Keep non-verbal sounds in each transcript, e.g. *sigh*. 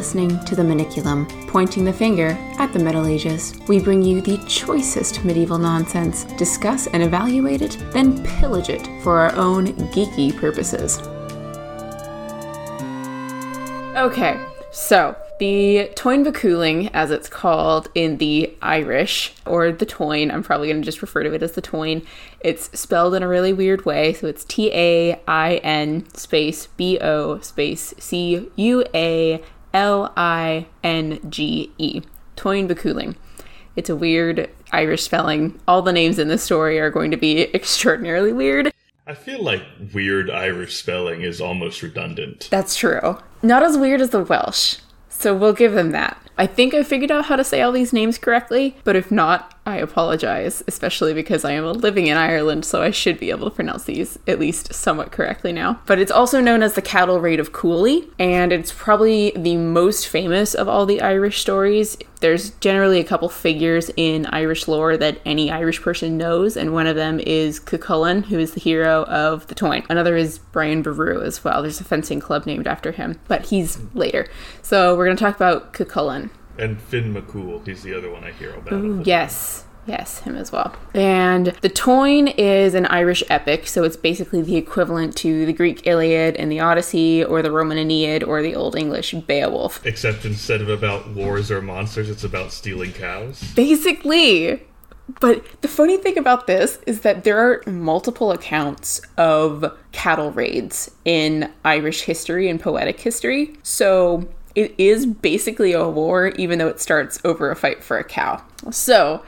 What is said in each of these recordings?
Listening to the Maniculum, pointing the finger at the Middle Ages. We bring you the choicest medieval nonsense, discuss and evaluate it, then pillage it for our own geeky purposes. Okay, so the Táin Bó as it's called in the Irish, or the Táin, I'm probably going to just refer to it as the Táin. It's spelled in a really weird way, so it's T A I N space B O space C U A L I N G E. Bó Cúailnge. It's a weird Irish spelling. All the names in this story are going to be *laughs* extraordinarily weird. I feel like weird Irish spelling is almost redundant. That's true. Not as weird as the Welsh. So we'll give them that. I think I figured out how to say all these names correctly, but if not, I apologize, especially because I am living in Ireland, so I should be able to pronounce these at least somewhat correctly now. But it's also known as the cattle raid of Cooley, and it's probably the most famous of all the Irish stories. There's generally a couple figures in Irish lore that any Irish person knows, and one of them is Cuchulainn, who is the hero of the Táin. Another is Brian Boru as well. There's a fencing club named after him, but he's later. So we're going to talk about Cuchulainn. And Finn McCool, he's the other one I hear about. Ooh, yes. Yes, him as well. And the Táin is an Irish epic, so it's basically the equivalent to the Greek Iliad and the Odyssey, or the Roman Aeneid, or the Old English Beowulf. Except instead of about wars or monsters, it's about stealing cows. Basically. But the funny thing about this is that there are multiple accounts of cattle raids in Irish history and poetic history. So it is basically a war, even though it starts over a fight for a cow. So,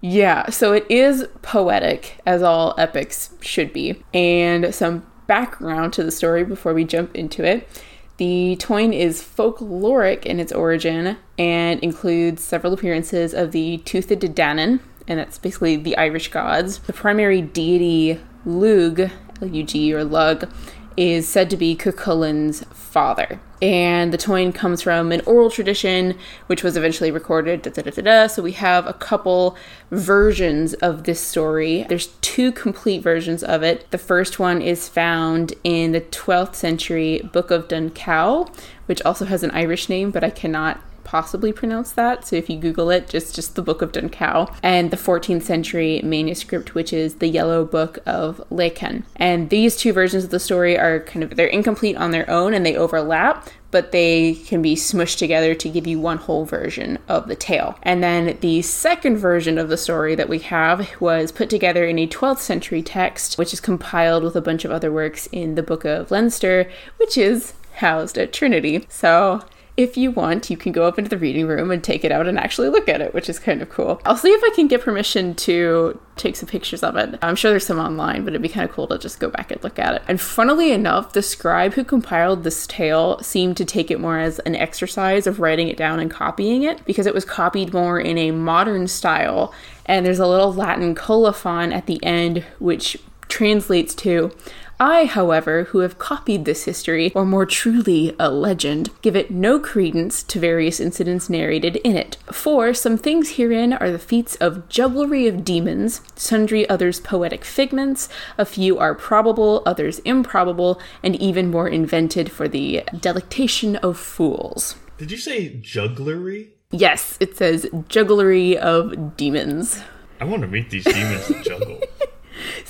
yeah, so it is poetic, as all epics should be. And some background to the story before we jump into it. The Táin is folkloric in its origin and includes several appearances of the Tuatha De Danann, and that's basically the Irish gods. The primary deity, Lug, L-U-G or Lug, is said to be Cuchulainn's father. And the Táin comes from an oral tradition, which was eventually recorded. Da, da, da, so we have a couple versions of this story. There's two complete versions of it. The first one is found in the 12th century Book of Dun Cow, which also has an Irish name, but I cannot possibly pronounce that. So if you Google it, just just the Book of Dun Cow and the 14th century manuscript, which is the Yellow Book of Lecan. And these two versions of the story are kind of they're incomplete on their own and they overlap, but they can be smushed together to give you one whole version of the tale. And then the second version of the story that we have was put together in a 12th century text, which is compiled with a bunch of other works in the Book of Leinster, which is housed at Trinity. So if you want, you can go up into the reading room and take it out and actually look at it, which is kind of cool. I'll see if I can get permission to take some pictures of it. I'm sure there's some online, but it'd be kind of cool to just go back and look at it. And funnily enough, the scribe who compiled this tale seemed to take it more as an exercise of writing it down and copying it because it was copied more in a modern style. And there's a little Latin colophon at the end, which translates to I, however, who have copied this history, or more truly a legend, give it no credence to various incidents narrated in it. For some things herein are the feats of jugglery of demons, sundry others poetic figments, a few are probable, others improbable, and even more invented for the delectation of fools. Did you say jugglery? Yes, it says jugglery of demons. I want to meet these demons that juggle. *laughs*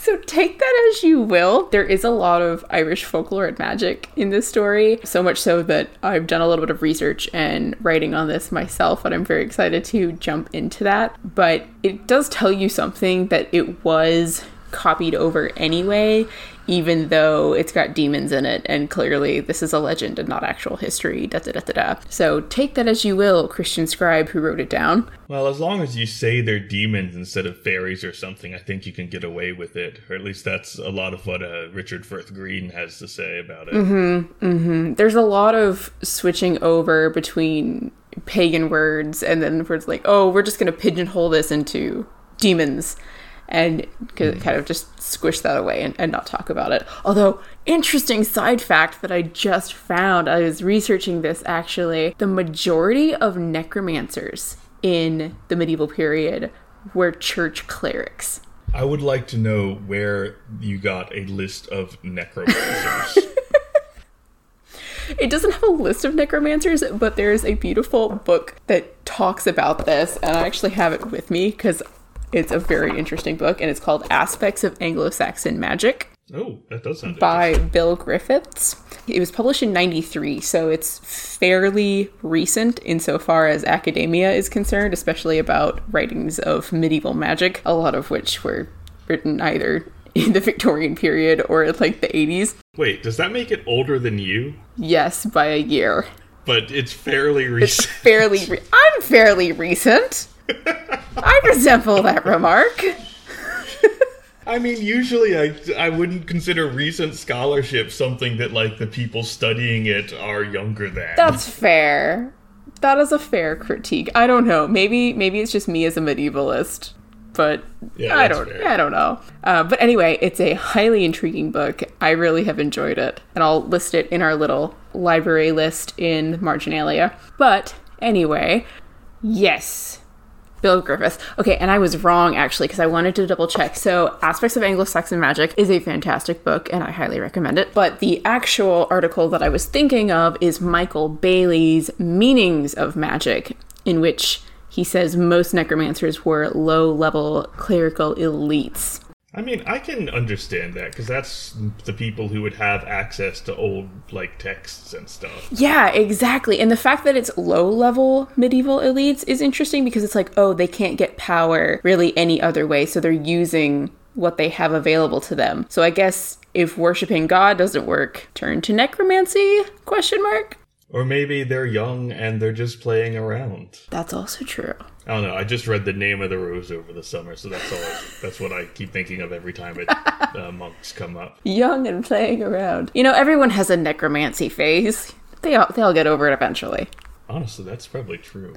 So take that as you will. There is a lot of Irish folklore and magic in this story, so much so that I've done a little bit of research and writing on this myself, and I'm very excited to jump into that. But it does tell you something that it was copied over anyway, even though it's got demons in it, and clearly this is a legend and not actual history. Da da da da da. So take that as you will, Christian scribe who wrote it down. Well, as long as you say they're demons instead of fairies or something, I think you can get away with it. Or at least that's a lot of what uh, Richard Firth Green has to say about it. Mm-hmm. Mm-hmm. There's a lot of switching over between pagan words and then words like, oh, we're just going to pigeonhole this into demons and mm. kind of just squish that away and, and, not talk about it. Although, interesting side fact that I just found, I was researching this actually, the majority of necromancers in the medieval period were church clerics. I would like to know where you got a list of necromancers. *laughs* it doesn't have a list of necromancers, but there's a beautiful book that talks about this, and I actually have it with me because it's a very interesting book, and it's called Aspects of Anglo Saxon Magic. Oh, that does sound by Bill Griffiths. It was published in 93, so it's fairly recent insofar as academia is concerned, especially about writings of medieval magic, a lot of which were written either *laughs* in the Victorian period or like the 80s. Wait, does that make it older than you? Yes, by a year. But it's fairly recent. It's fairly re- I'm fairly recent. I resemble that remark. I mean, usually I, I wouldn't consider recent scholarship something that like the people studying it are younger than. That's fair. That is a fair critique. I don't know. Maybe maybe it's just me as a medievalist, but Yeah, I don't fair. I don't know. Uh, but anyway, it's a highly intriguing book. I really have enjoyed it, and I'll list it in our little library list in Marginalia. But anyway, yes. Bill Griffiths. Okay, and I was wrong actually because I wanted to double check. So, Aspects of Anglo Saxon Magic is a fantastic book and I highly recommend it. But the actual article that I was thinking of is Michael Bailey's Meanings of Magic, in which he says most necromancers were low level clerical elites. I mean, I can understand that because that's the people who would have access to old like texts and stuff. Yeah, exactly. And the fact that it's low level medieval elites is interesting because it's like, oh, they can't get power really any other way, so they're using what they have available to them. So I guess if worshiping God doesn't work, turn to necromancy? Question mark. Or maybe they're young and they're just playing around. That's also true. I don't know. I just read the name of the rose over the summer, so that's all. that's what I keep thinking of every time it uh, *laughs* monks come up. Young and playing around. You know, everyone has a necromancy phase. They all, they all get over it eventually. Honestly, that's probably true.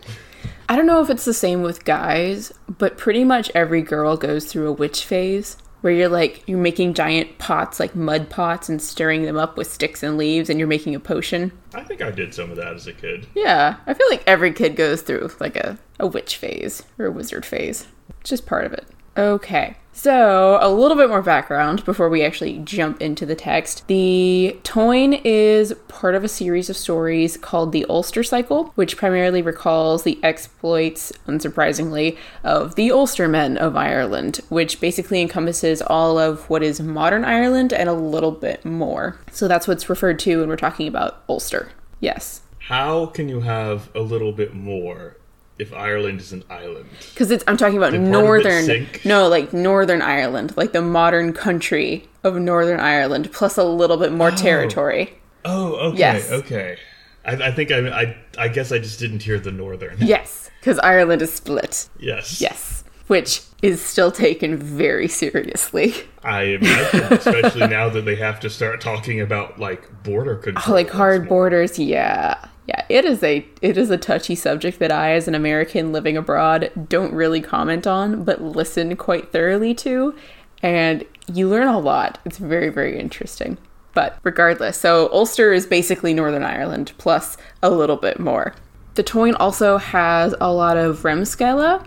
I don't know if it's the same with guys, but pretty much every girl goes through a witch phase where you're like you're making giant pots like mud pots and stirring them up with sticks and leaves and you're making a potion. I think I did some of that as a kid. Yeah, I feel like every kid goes through like a, a witch phase or a wizard phase. It's just part of it. Okay. So, a little bit more background before we actually jump into the text. The Táin is part of a series of stories called the Ulster Cycle, which primarily recalls the exploits, unsurprisingly, of the Ulstermen of Ireland, which basically encompasses all of what is modern Ireland and a little bit more. So, that's what's referred to when we're talking about Ulster. Yes. How can you have a little bit more if Ireland is an island? Because it's I'm talking about northern, no, like Northern Ireland, like the modern country of Northern Ireland, plus a little bit more oh. territory. Oh, okay, Yes. okay. I, I think I, I I guess I just didn't hear the northern. *laughs* Yes, because Ireland is split. Yes. Yes, which is still taken very seriously. *laughs* I imagine, especially now that they have to start talking about like border control. *laughs* like hard borders, yeah. Yeah, it is a it is a touchy subject that I as an American living abroad don't really comment on, but listen quite thoroughly to and you learn a lot. It's very very interesting. But regardless, so Ulster is basically Northern Ireland plus a little bit more. The Táin also has a lot of Remscéla,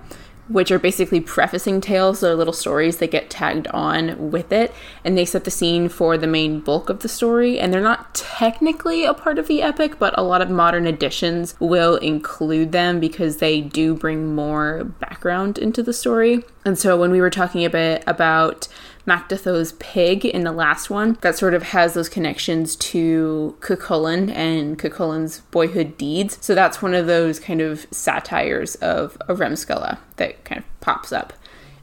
which are basically prefacing tales. They're little stories that get tagged on with it, and they set the scene for the main bulk of the story. And they're not technically a part of the epic, but a lot of modern editions will include them because they do bring more background into the story. And so when we were talking a bit about Mac Da Thó's pig in the last one, that sort of has those connections to Cuchulainn and Cuchulainn's boyhood deeds. So that's one of those kind of satires of a Remscéla that kind of pops up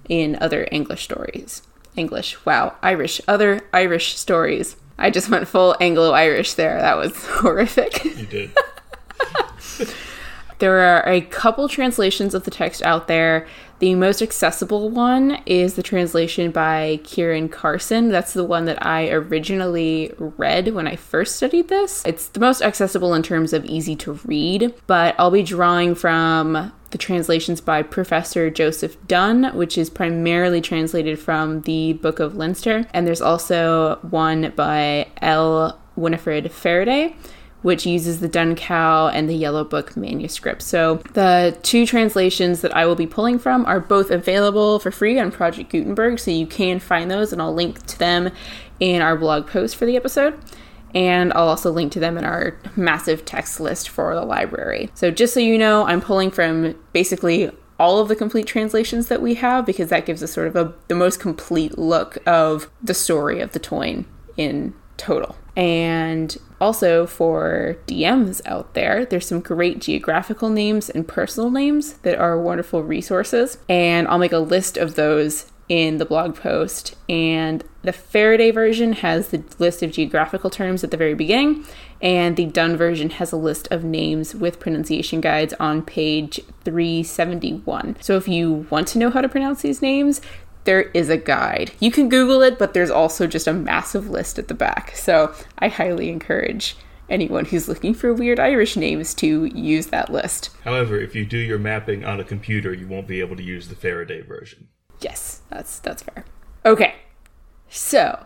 in other English stories. English, wow, Irish, other Irish stories. I just went full Anglo Irish there. That was *laughs* horrific. You did. *laughs* There are a couple translations of the text out there. The most accessible one is the translation by Ciaran Carson. That's the one that I originally read when I first studied this. It's the most accessible in terms of easy to read, but I'll be drawing from the translations by Professor Joseph Dunn, which is primarily translated from the Book of Leinster, and there's also one by L. Winifred Faraday which uses the Dun Cow and the Yellow Book manuscript. So the two translations that I will be pulling from are both available for free on Project Gutenberg, so you can find those, and I'll link to them in our blog post for the episode. and I'll also link to them in our massive text list for the library. So just so you know, I'm pulling from basically all of the complete translations that we have because that gives us sort of a the most complete look of the story of the Táin in total. And also for DMs out there, there's some great geographical names and personal names that are wonderful resources. And I'll make a list of those in the blog post. And the Faraday version has the list of geographical terms at the very beginning, and the Dunn version has a list of names with pronunciation guides on page 371. So if you want to know how to pronounce these names, there is a guide. You can Google it, but there's also just a massive list at the back. So I highly encourage anyone who's looking for weird Irish names to use that list. However, if you do your mapping on a computer, you won't be able to use the Faraday version. Yes, that's that's fair. Okay. So,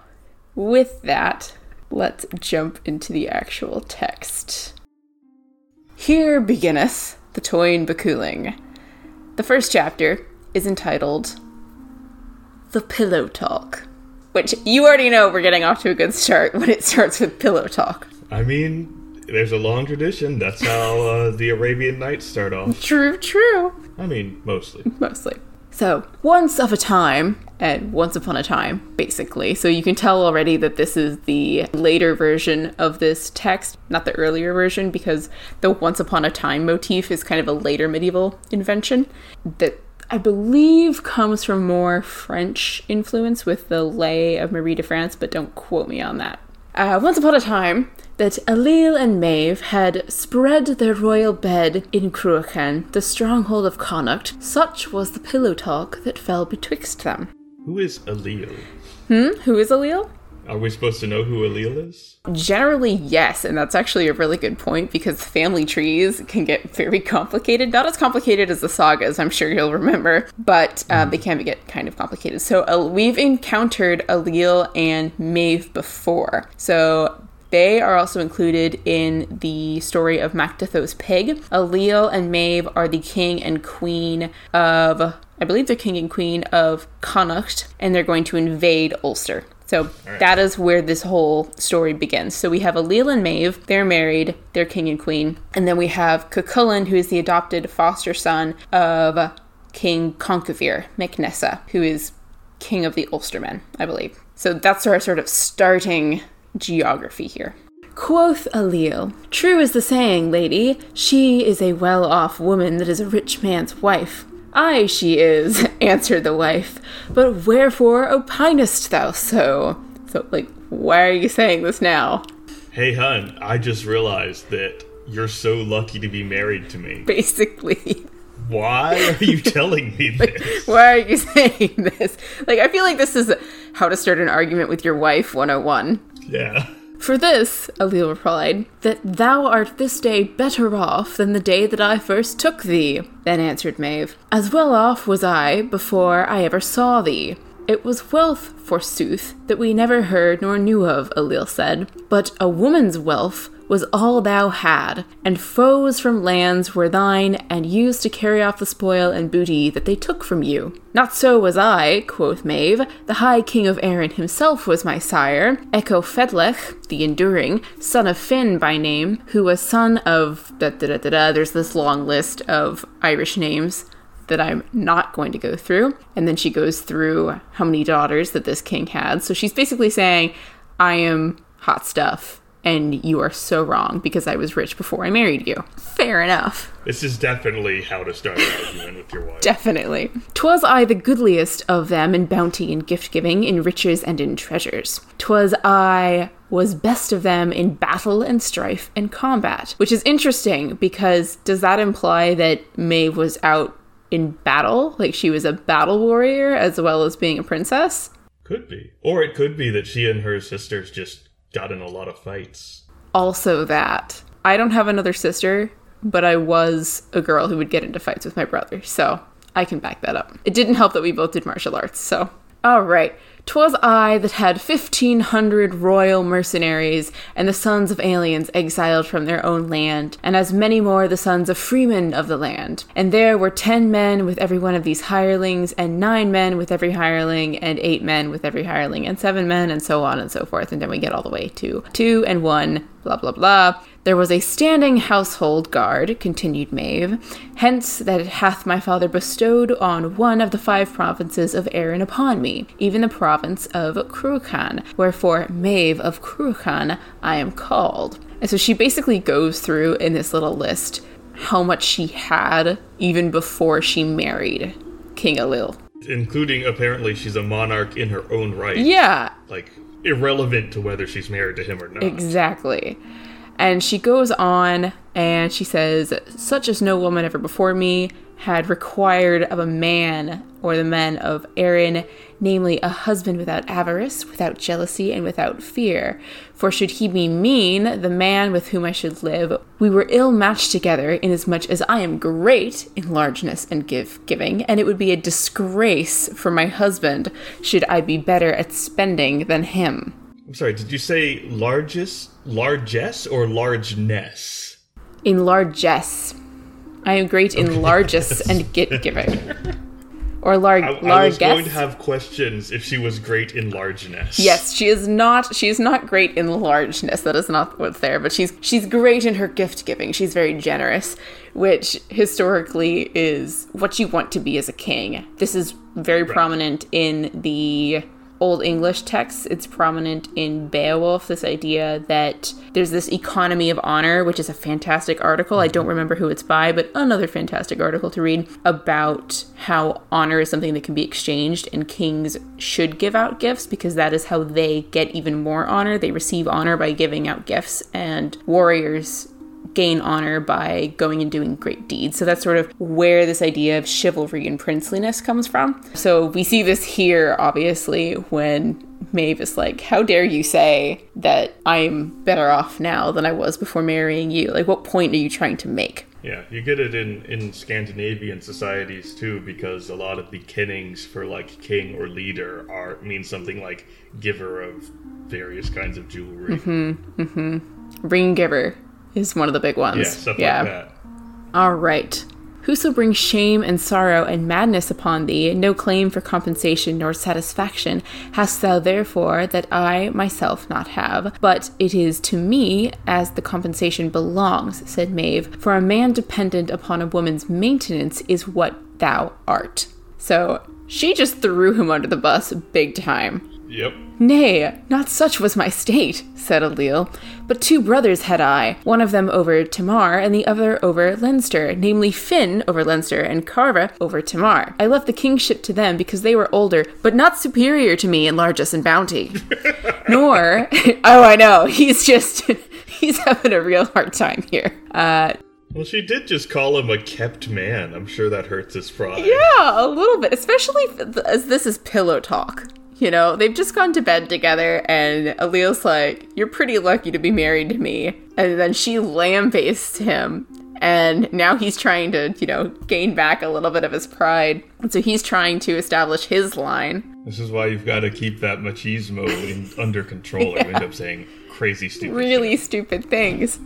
with that, let's jump into the actual text. Here beginneth the Táin Bó Cúailnge. The first chapter is entitled the pillow talk, which you already know we're getting off to a good start when it starts with pillow talk. I mean, there's a long tradition. That's how uh, the Arabian Nights start off. True, true. I mean, mostly. Mostly. So, once of a time, and once upon a time, basically. So, you can tell already that this is the later version of this text, not the earlier version, because the once upon a time motif is kind of a later medieval invention that I believe comes from more French influence with the Lay of Marie de France, but don't quote me on that. Uh, once upon a time, that Ailill and Maeve had spread their royal bed in Cruachan, the stronghold of Connacht. Such was the pillow talk that fell betwixt them. Who is Ailill? Hmm? Who is Ailill? Are we supposed to know who Ailill is? Generally, yes, and that's actually a really good point because family trees can get very complicated. Not as complicated as the sagas, I'm sure you'll remember, but uh, mm. they can get kind of complicated. So uh, we've encountered Ailill and Maeve before. So they are also included in the story of Mac Da Thó's pig. Ailill and Maeve are the king and queen of, I believe they're king and queen of Connacht, and they're going to invade Ulster. So right. that is where this whole story begins. So we have Ailill and Maeve, they're married, they're king and queen. And then we have Cuchulainn, who is the adopted foster son of King Conchobar Mac Nessa, who is king of the Ulstermen, I believe. So that's our sort of starting geography here. Quoth Ailill, True is the saying, lady, she is a well off woman that is a rich man's wife. Ay, she is, *laughs* answered the wife. But wherefore opinest thou so? So, like, why are you saying this now? Hey, hun, I just realized that you're so lucky to be married to me. Basically. Why are you *laughs* telling me this? why are you *laughs* saying this? Like, I feel like this is how to start an argument with your wife 101. Yeah. For this, Ailill replied, that thou art this day better off than the day that I first took thee. Then answered Maeve, As well off was I before I ever saw thee. It was wealth, forsooth, that we never heard nor knew of, Ailill said, but a woman's wealth was all thou had, and foes from lands were thine, and used to carry off the spoil and booty that they took from you. Not so was I, quoth Maeve. The high king of Erin himself was my sire, Eocho Fedlech, the enduring, son of Finn by name, who was son of da da da da da. There's this long list of Irish names that I'm not going to go through. And then she goes through how many daughters that this king had. So she's basically saying, I am hot stuff and you are so wrong because I was rich before I married you. Fair enough. This is definitely how to start an argument with your wife. Definitely. Twas I the goodliest of them in bounty and gift giving, in riches and in treasures. Twas I was best of them in battle and strife and combat. Which is interesting because does that imply that Maeve was out in battle? Like she was a battle warrior as well as being a princess? Could be. Or it could be that she and her sisters just got in a lot of fights. Also, that I don't have another sister, but I was a girl who would get into fights with my brother, so I can back that up. It didn't help that we both did martial arts, so. All right. 'Twas I that had fifteen hundred royal mercenaries, and the sons of aliens exiled from their own land, and as many more the sons of freemen of the land. And there were ten men with every one of these hirelings, and nine men with every hireling, and eight men with every hireling, and seven men, and so on and so forth. And then we get all the way to two and one, blah blah blah. There was a standing household guard, continued Maeve, hence that it hath my father bestowed on one of the five provinces of Erin upon me, even the province of Cruachan, wherefore Maeve of Cruachan I am called. And so she basically goes through in this little list how much she had even before she married King Ailill. Including apparently she's a monarch in her own right. Yeah, Like irrelevant to whether she's married to him or not. Exactly. And she goes on and she says, Such as no woman ever before me had required of a man or the men of Erin, namely a husband without avarice, without jealousy, and without fear. For should he be mean, the man with whom I should live, we were ill matched together, inasmuch as I am great in largeness and give giving, and it would be a disgrace for my husband should I be better at spending than him. I'm sorry, did you say largest, largesse, or largeness? in largesse. I am great in largesse *laughs* and gift giving. Or lar- I, I was going to have questions if she was great in largeness. Yes, she is not. She is not great in largeness. That is not what's there. But she's she's great in her gift giving. She's very generous, which historically is what you want to be as a king. This is very prominent in the Old English texts. It's prominent in Beowulf. This idea that there's this economy of honor, which is a fantastic article. I don't mm-hmm. remember who it's by, but another fantastic article to read about how honor is something that can be exchanged, and kings should give out gifts because that is how they get even more honor. They receive honor by giving out gifts, and warriors gain honor by going and doing great deeds. So that's sort of where this idea of chivalry and princeliness comes from. So we see this here, obviously, when Maeve is like, How dare you say that I'm better off now than I was before marrying you? Like, what point are you trying to make? Yeah, you get it in, in Scandinavian societies too, because a lot of the kennings for like king or leader are mean something like giver of various kinds of jewelry. Mm-hmm. Ring giver is one of the big ones. Yeah, stuff like that. All right. Whoso brings shame and sorrow and madness upon thee, no claim for compensation nor satisfaction hast thou therefore that I myself not have, but it is to me as the compensation belongs, said Maeve, for a man dependent upon a woman's maintenance is what thou art. So she just threw him under the bus big time. Yep. Nay, not such was my state, said Ailill. But two brothers had I, one of them over Temair, and the other over Leinster, namely Finn over Leinster, and Carbre over Temair. I left the kingship to them because they were older, but not superior to me in largesse and bounty. *laughs* Nor, *laughs* oh, I know, he's just, *laughs* he's having a real hard time here. Uh, Well, she did just call him a kept man. I'm sure that hurts his pride. Yeah, a little bit, especially as this is pillow talk. You know, they've just gone to bed together, and Ailill's like, You're pretty lucky to be married to me. And then she lambastes him, and now he's trying to, you know, gain back a little bit of his pride. And so he's trying to establish his line. This is why you've got to keep that machismo in, under control, or you end up saying crazy stupid. really stupid things.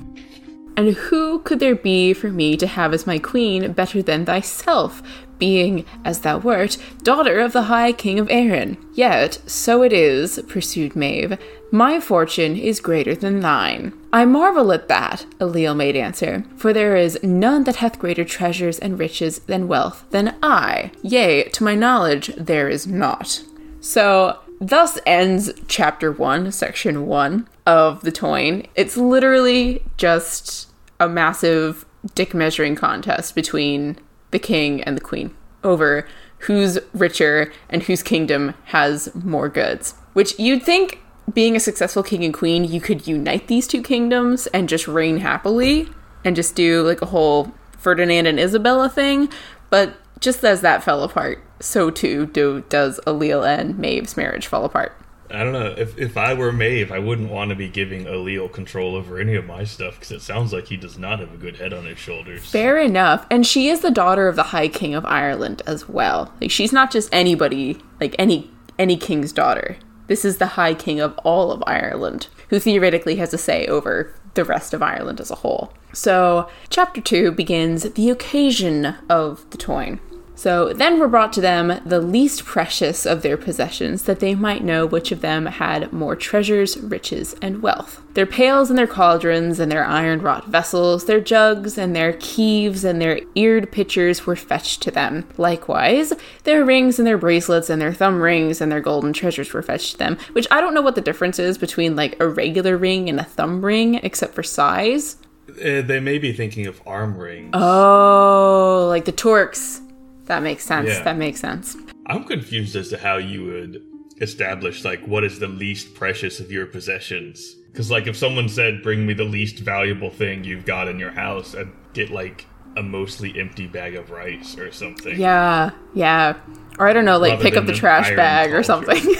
And who could there be for me to have as my queen better than thyself, being, as thou wert, daughter of the high king of Erin? Yet, so it is, pursued Maeve, my fortune is greater than thine. I marvel at that, Ailill made answer, for there is none that hath greater treasures and riches than wealth than I. Yea, to my knowledge, there is not. So, thus ends chapter 1, section 1 of The Táin. It's literally just a massive dick measuring contest between the king and the queen over who's richer and whose kingdom has more goods. Which you'd think, being a successful king and queen, you could unite these two kingdoms and just reign happily and just do like a whole Ferdinand and Isabella thing. But just as that fell apart, so too do, does Ailill and Maeve's marriage fall apart. I don't know. If, if I were Maeve, I wouldn't want to be giving Ailill control over any of my stuff because it sounds like he does not have a good head on his shoulders. Fair enough. And she is the daughter of the High King of Ireland as well. Like she's not just anybody, like any any king's daughter. This is the High King of all of Ireland, who theoretically has a say over the rest of Ireland as a whole. So, chapter 2 begins the occasion of the Táin. So then were brought to them the least precious of their possessions, that they might know which of them had more treasures, riches, and wealth. Their pails and their cauldrons, and their iron wrought vessels, their jugs, and their keeves, and their eared pitchers were fetched to them. Likewise, their rings, and their bracelets, and their thumb rings, and their golden treasures were fetched to them. Which I don't know what the difference is between like a regular ring and a thumb ring, except for size. Uh, they may be thinking of arm rings. Oh, like the Torques. That makes sense. Yeah. That makes sense. I'm confused as to how you would establish like what is the least precious of your possessions. Because like if someone said, "Bring me the least valuable thing you've got in your house," I'd get like a mostly empty bag of rice or something. Yeah, yeah. Or I don't know, like Rather pick up the trash bag or something. *laughs*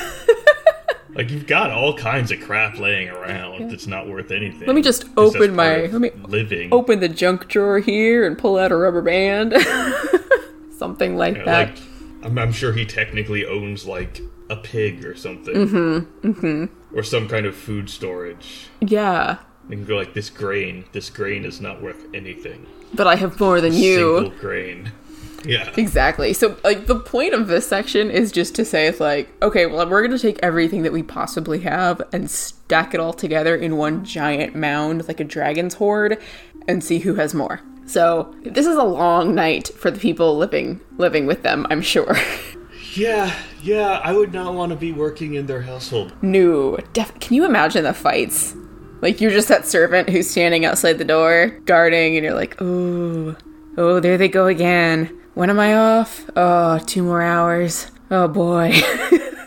Like you've got all kinds of crap laying around that's not worth anything. Let me just open my- let me living. Open the junk drawer here and pull out a rubber band. *laughs* something like that. Like, I'm, I'm sure he technically owns like a pig or something, mm-hmm, mm-hmm. or some kind of food storage. yeah. Can go like this grain. This grain is not worth anything. But I have more than you. Single grain. *laughs* Yeah. Exactly. So, like, the point of this section is just to say, it's like, okay, well, we're going to take everything that we possibly have and stack it all together in one giant mound, like a dragon's hoard, and see who has more. So, this is a long night for the people living living with them, I'm sure. Yeah, yeah. I would not want to be working in their household. no, def- can you imagine the fights? Like, you're just that servant who's standing outside the door, guarding, and you're like, oh, oh, there they go again. When am I off? Oh, two more hours. Oh boy. *laughs*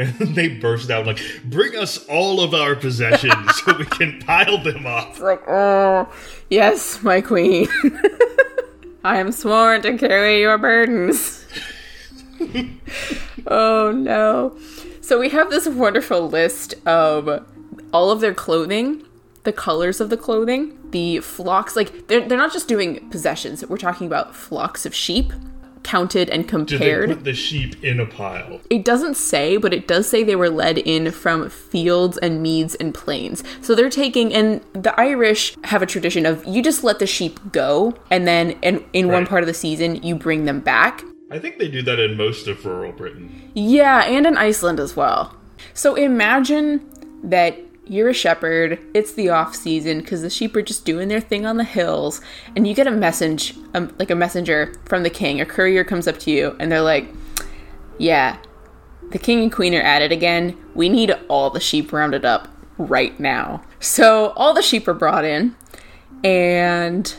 And *laughs* they burst out like, "Bring us all of our possessions *laughs* so we can pile them up." like, oh, yes, my queen. *laughs* I am sworn to carry your burdens. oh no. So we have this wonderful list of all of their clothing, the colors of the clothing, the flocks. Like, they're, they're not just doing possessions, we're talking about flocks of sheep counted and Do they compared. put the sheep in a pile? It doesn't say, but it does say they were led in from fields and meads and plains. So they're taking, and the Irish have a tradition of you just let the sheep go, and then in, in one part of the season, you bring them back. I think they do that in most of rural Britain. Yeah, and in Iceland as well. So imagine that you're a shepherd, it's the off season because the sheep are just doing their thing on the hills, and you get a message, um, like a messenger from the king. A courier comes up to you, and they're like, Yeah, the king and queen are at it again. We need all the sheep rounded up right now. So all the sheep are brought in, and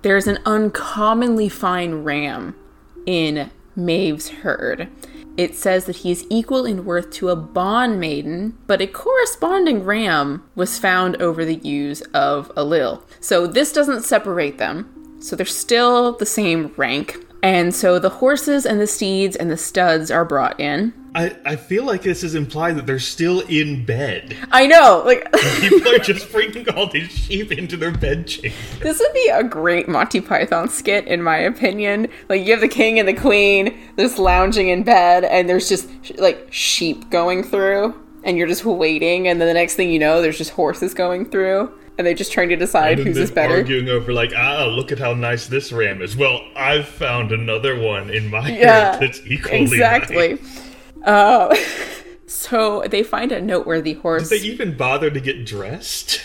there's an uncommonly fine ram in Maeve's herd. It says that he is equal in worth to a bond maiden, but a corresponding ram was found over the ewes of Ailill. So this doesn't separate them. So they're still the same rank. And so the horses and the steeds and the studs are brought in. I, I feel like this is implied that they're still in bed. I know, like *laughs* People are just bringing all these sheep into their bed chamber. This would be a great Monty Python skit, in my opinion. Like, you have the king and the queen just lounging in bed, and there's just like sheep going through, and you're just waiting, and then the next thing you know, there's just horses going through, and they're just trying to decide And whose is better. arguing over like, ah, look at how nice this ram is. Well, I've found another one in my Yeah, herd that's equally exactly. nice. Uh, *laughs* so they find a noteworthy horse. Did they even bother to get dressed?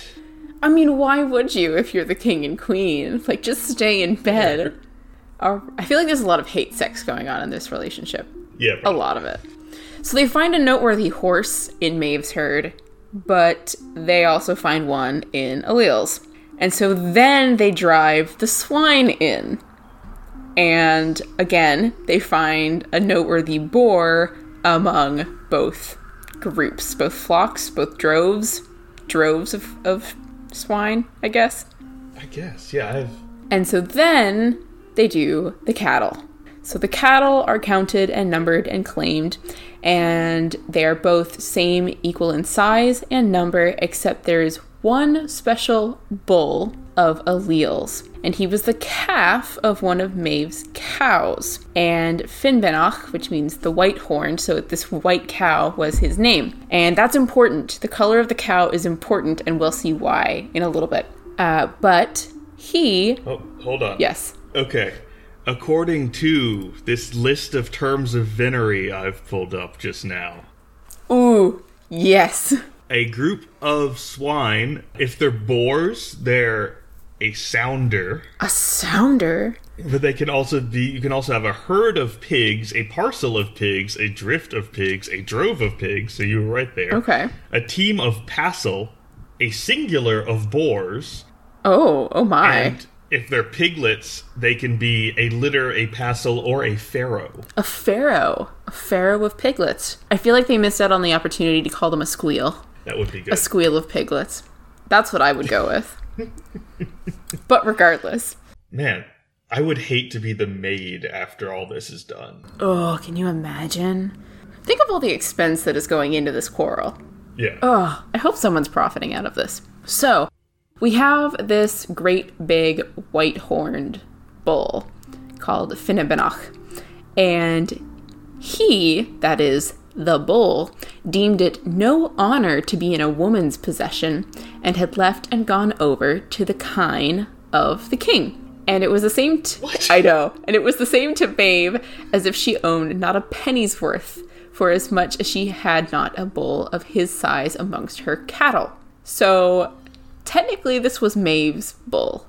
I mean, why would you if you're the king and queen? Like, just stay in bed. Or- I feel like there's a lot of hate sex going on in this relationship. Yeah, a lot of it. So they find a noteworthy horse in Maeve's herd, but they also find one in Ailill's. And so then they drive the swine in. And again, they find a noteworthy boar among both groups, both flocks, both droves, droves of, of swine, I guess. I guess. Yeah, I've. And so then they do the cattle. So the cattle are counted and numbered and claimed, and they are both same, equal in size and number, except there is one special bull of Ailill's, and he was the calf of one of Maeve's cows. And Finnbennach, which means the white horn, so this white cow was his name. And that's important. The color of the cow is important, and we'll see why in a little bit. Uh, but he. Oh, hold on. Yes. Okay. According to this list of terms of venery I've pulled up just now, Ooh, yes. a group of swine, if they're boars, they're a sounder. A sounder? But they can also be you can also have a herd of pigs, a parcel of pigs, a drift of pigs, a drove of pigs, so you were right there. Okay. A team of passel, a singular of boars, Oh, oh my. and if they're piglets, they can be a litter, a passel, or a farrow. A farrow. A farrow of piglets. I feel like they missed out on the opportunity to call them a squeal. That would be good. A squeal of piglets. That's what I would go with. But regardless. Man, I would hate to be the maid after all this is done. Oh, can you imagine? Think of all the expense that is going into this quarrel. Yeah. Oh, I hope someone's profiting out of this. So, we have this great big white horned bull called Finnbennach. And he, that is, the bull, deemed it no honor to be in a woman's possession and had left and gone over to the kine of the king. And it was the same. T-? I know. And it was the same to Maeve as if she owned not a penny's worth, for as much as she had not a bull of his size amongst her cattle. So technically, this was Maeve's bull.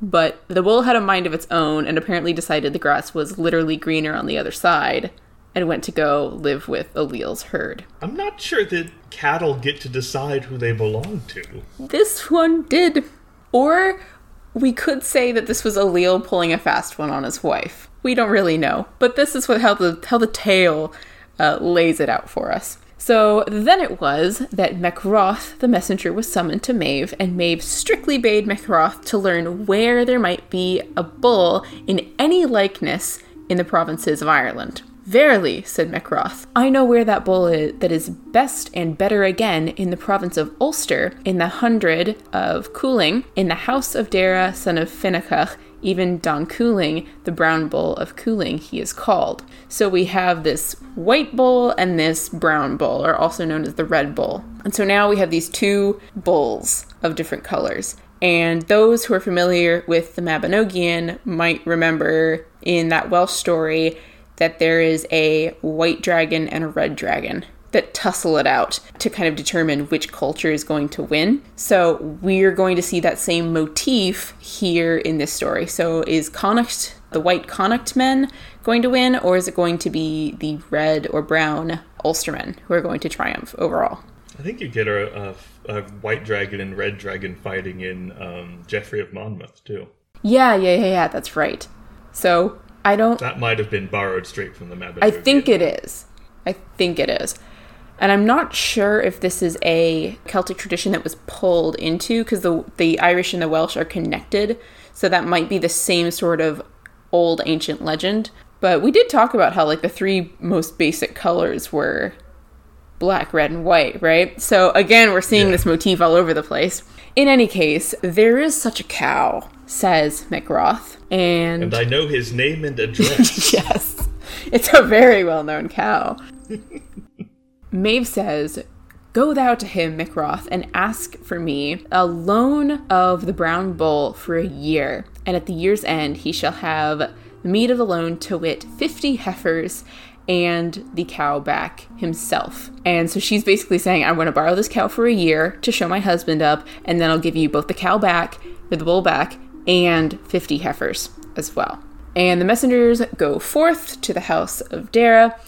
But the bull had a mind of its own and apparently decided the grass was literally greener on the other side and went to go live with Ailill's herd. I'm not sure that cattle get to decide who they belong to. This one did. Or we could say that this was Ailill pulling a fast one on his wife. We don't really know, but this is what how the how the tale uh, lays it out for us. So then it was that Mac Roth, the messenger, was summoned to Maeve, and Maeve strictly bade Mac Roth to learn where there might be a bull in any likeness in the provinces of Ireland. Verily, said Mac Roth, I know where that bull is that is best and better again in the province of Ulster, in the hundred of Cooling, in the house of Dara, son of Finnachach, even Donn Cúailnge, the brown bull of Cooling, he is called. So we have this white bull and this brown bull, or also known as the red bull. And so now we have these two bulls of different colors. And those who are familiar with the Mabinogion might remember in that Welsh story that there is a white dragon and a red dragon that tussle it out to kind of determine which culture is going to win. So we're going to see that same motif here in this story. So is Connacht, the white Connacht men, going to win, or is it going to be the red or brown Ulstermen who are going to triumph overall? I think you get a, a, a white dragon and red dragon fighting in um, Geoffrey of Monmouth too. Yeah, yeah, yeah, yeah, that's right. So I don't That might have been borrowed straight from the Mabinogion. I think it is. I think it is. And I'm not sure if this is a Celtic tradition that was pulled into because the the Irish and the Welsh are connected, so that might be the same sort of old ancient legend. But we did talk about how like the three most basic colors were black, red, and white, right? So again, we're seeing Yeah. this motif all over the place. In any case, there is such a cow, says Mac Roth, and, And I know his name and address. *laughs* yes, it's a very well known cow. *laughs* Maeve says, Go thou to him, Mac Roth, and ask for me a loan of the brown bull for a year, and at the year's end he shall have the meat of the loan, to wit, fifty heifers, and the cow back himself. And so she's basically saying, I'm going to borrow this cow for a year to show my husband up, and then I'll give you both the cow back, or the bull back, and 50 heifers as well. And the messengers go forth to the house of Dara,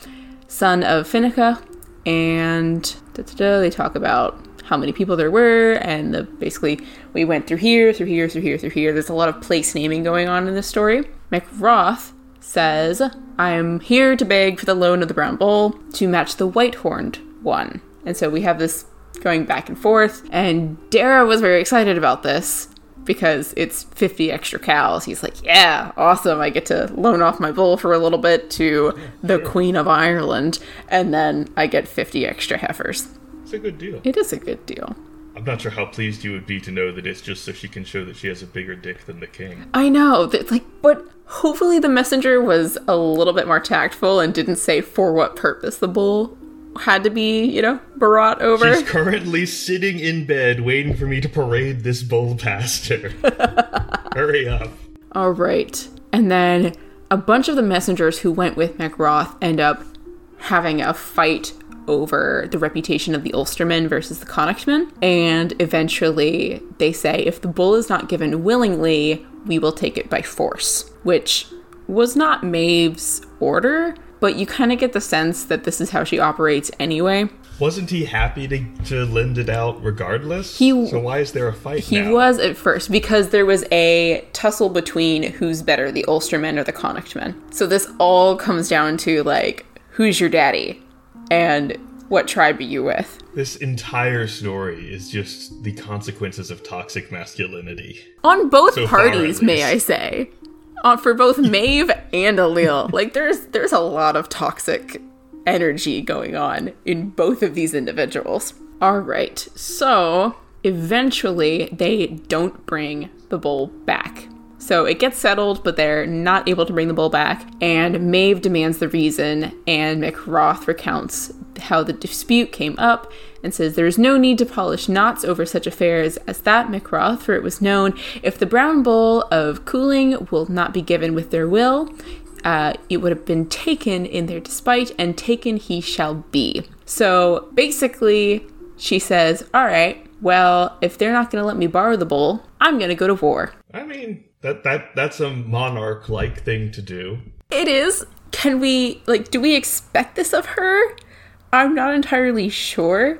son of Finnicha, and they talk about how many people there were, and the, basically we went through here, through here, through here, through here. There's a lot of place naming going on in this story. Mac Roth says, I am here to beg for the loan of the brown bull to match the white horned one. And so we have this going back and forth, and Dara was very excited about this because it's 50 extra cows. He's like, Yeah, awesome. I get to loan off my bull for a little bit to the Queen of Ireland, and then I get 50 extra heifers. It's a good deal. It is a good deal. I'm not sure how pleased you would be to know that it's just so she can show that she has a bigger dick than the king. I know. That, like, but hopefully the messenger was a little bit more tactful and didn't say for what purpose the bull had to be, you know, brought over. She's currently sitting in bed waiting for me to parade this bull past her. *laughs* Hurry up. All right. And then a bunch of the messengers who went with Mac Roth end up having a fight over the reputation of the Ulstermen versus the Connachtmen. And eventually they say if the bull is not given willingly, we will take it by force, which was not Maeve's order, but you kind of get the sense that this is how she operates anyway. Wasn't he happy to, to lend it out regardless? He- so why is there a fight He now? was at first because there was a tussle between who's better, the Ulstermen or the Connachtmen. So this all comes down to like, who's your daddy? And what tribe are you with? This entire story is just the consequences of toxic masculinity. On both So far, parties, may. I say. On for both *laughs* Maeve and Ailill. Like there's there's a lot of toxic energy going on in both of these individuals. All right. So, eventually they don't bring the bull back. So it gets settled, but they're not able to bring the bull back. And Maeve demands the reason, and Mac Roth recounts how the dispute came up and says there is no need to polish knots over such affairs as that, Mac Roth, for it was known if the brown bowl of Cúailnge will not be given with their will, uh, it would have been taken in their despite, and taken he shall be. So basically, she says, All right, well, if they're not going to let me borrow the bowl, I'm going to go to war. I mean, that that that's a monarch like thing to do. It is. Can we, like, do we expect this of her? I'm not entirely sure.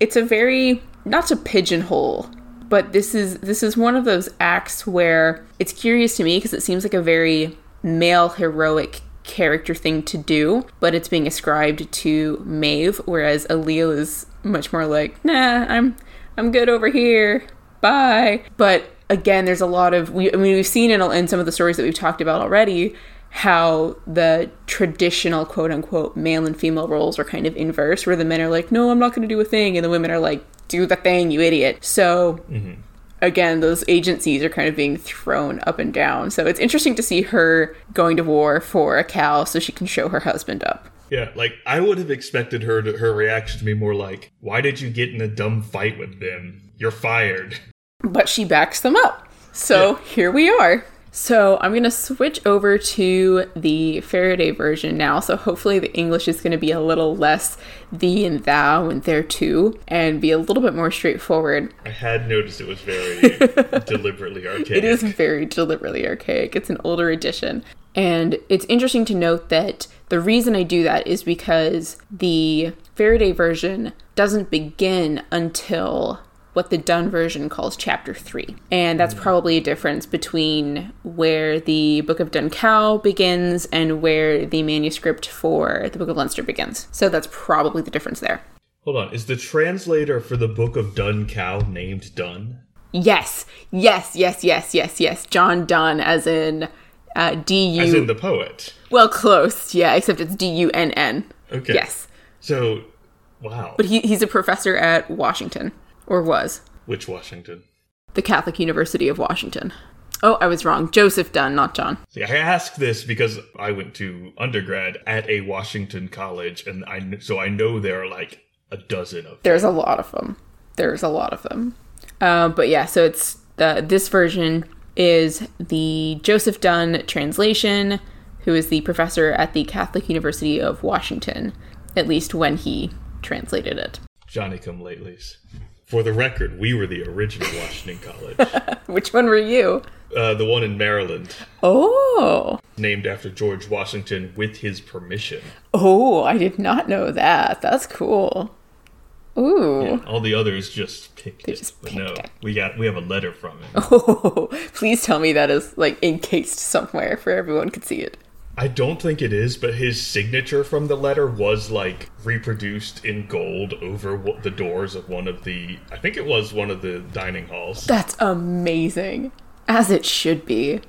It's a very, not to pigeonhole, but this is this is one of those acts where it's curious to me because it seems like a very male heroic character thing to do, but it's being ascribed to Maeve, whereas Ailill is much more like, nah, I'm I'm good over here. Bye. But again, there's a lot of we I mean we've seen in, in some of the stories that we've talked about already how the traditional quote unquote male and female roles are kind of inverse where the men are like, "No, I'm not going to do a thing," and the women are like, "Do the thing, you idiot." So mm-hmm. again, those agencies are kind of being thrown up and down. So it's interesting to see her going to war for a cow so she can show her husband up. Yeah, like I would have expected her to her reaction to be more like, "Why did you get in a dumb fight with them? You're fired." But she backs them up. So here we are. So I'm going to switch over to the Faraday version now. So hopefully the English is going to be a little less thee and thou and there too, and be a little bit more straightforward. I had noticed it was very *laughs* deliberately archaic. It is very deliberately archaic. It's an older edition. And it's interesting to note that the reason I do that is because the Faraday version doesn't begin until what the Dunn version calls chapter 3. And that's probably a difference between where the Book of Dun Cow begins and where the manuscript for the Book of Leinster begins. So that's probably the difference there. Hold on, is the translator for the Book of Dun Cow named Dun? Yes, yes, yes, yes, yes, yes. John Dunn, as in uh, D U. As in the poet. Well, close, yeah, except it's D U N N. Okay. Yes. So, wow. But he, he's a professor at Washington, or was. Which Washington? The Catholic University of Washington. Oh, I was wrong. Joseph Dunn, not John. See, I ask this because I went to undergrad at a Washington college, and I so I know there are like a dozen of them. There's a lot of them. There's a lot of them. Uh, but yeah, so it's the this version is the Joseph Dunn translation, who is the professor at the Catholic University of Washington, at least when he translated it. Johnny come latelys. For the record, we were the original Washington College, *laughs* Which one were you? uh, the one in Maryland, Oh, named after George Washington with his permission. oh, I did not know that. That's cool. Ooh. All the others just picked it, just picked no, it. we got we have a letter from him. *laughs* Oh, please tell me that is like encased somewhere for everyone could see it. I don't think it is, but his signature from the letter was like reproduced in gold over the doors of one of the. I think it was one of the dining halls. That's amazing. As it should be.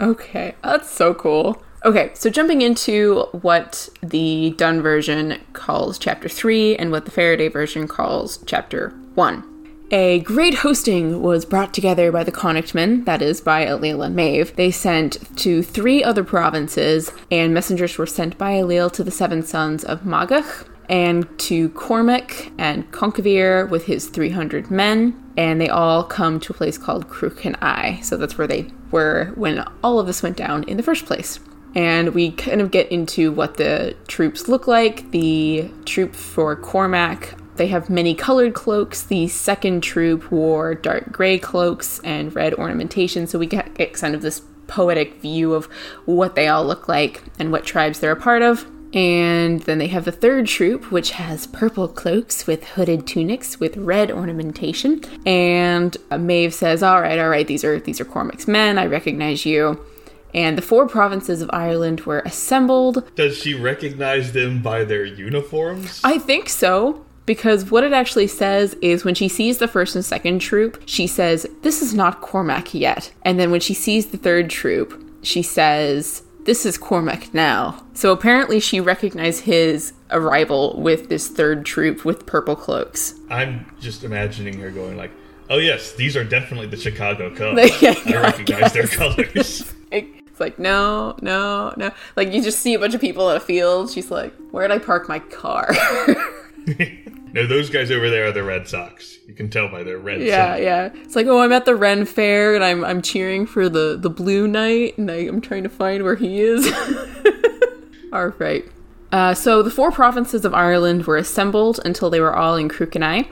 Okay, that's so cool. Okay, so jumping into what the Dunn version calls chapter 3 and what the Faraday version calls chapter 1. A great hosting was brought together by the Connachtmen, that is, by Ailill and Maeve. They sent to three other provinces, and messengers were sent by Ailill to the seven sons of Magach, and to Cormac and Conquevere with his 300 men, and they all come to a place called Cruachan So that's where they were when all of this went down in the first place. And we kind of get into what the troops look like. The troop for Cormac they have many colored cloaks. The second troop wore dark gray cloaks and red ornamentation, so we get, get kind of this poetic view of what they all look like and what tribes they're a part of. And then they have the third troop, which has purple cloaks with hooded tunics with red ornamentation. And Maeve says, "All right, all right, these are these are Cormac's men. I recognize you." And the four provinces of Ireland were assembled. Does she recognize them by their uniforms? I think so because what it actually says is when she sees the first and second troop, she says, This is not Cormac yet. And then when she sees the third troop, she says, This is Cormac now. So apparently she recognized his arrival with this third troop with purple cloaks. I'm just imagining her going like, Oh yes, these are definitely the Chicago *laughs* Cubs. yeah, I recognize their colors. *laughs* It's like, no, no, no. Like, you just see a bunch of people in a field. She's like, where'd I park my car? *laughs* No, those guys over there are the Red Sox. You can tell by their red. Yeah, yeah. It's like, oh, I'm at the Ren Fair and I'm I'm cheering for the the Blue Knight and I, am trying to find where he is. *laughs* all right. Uh, so the four provinces of Ireland were assembled until they were all in Cruachan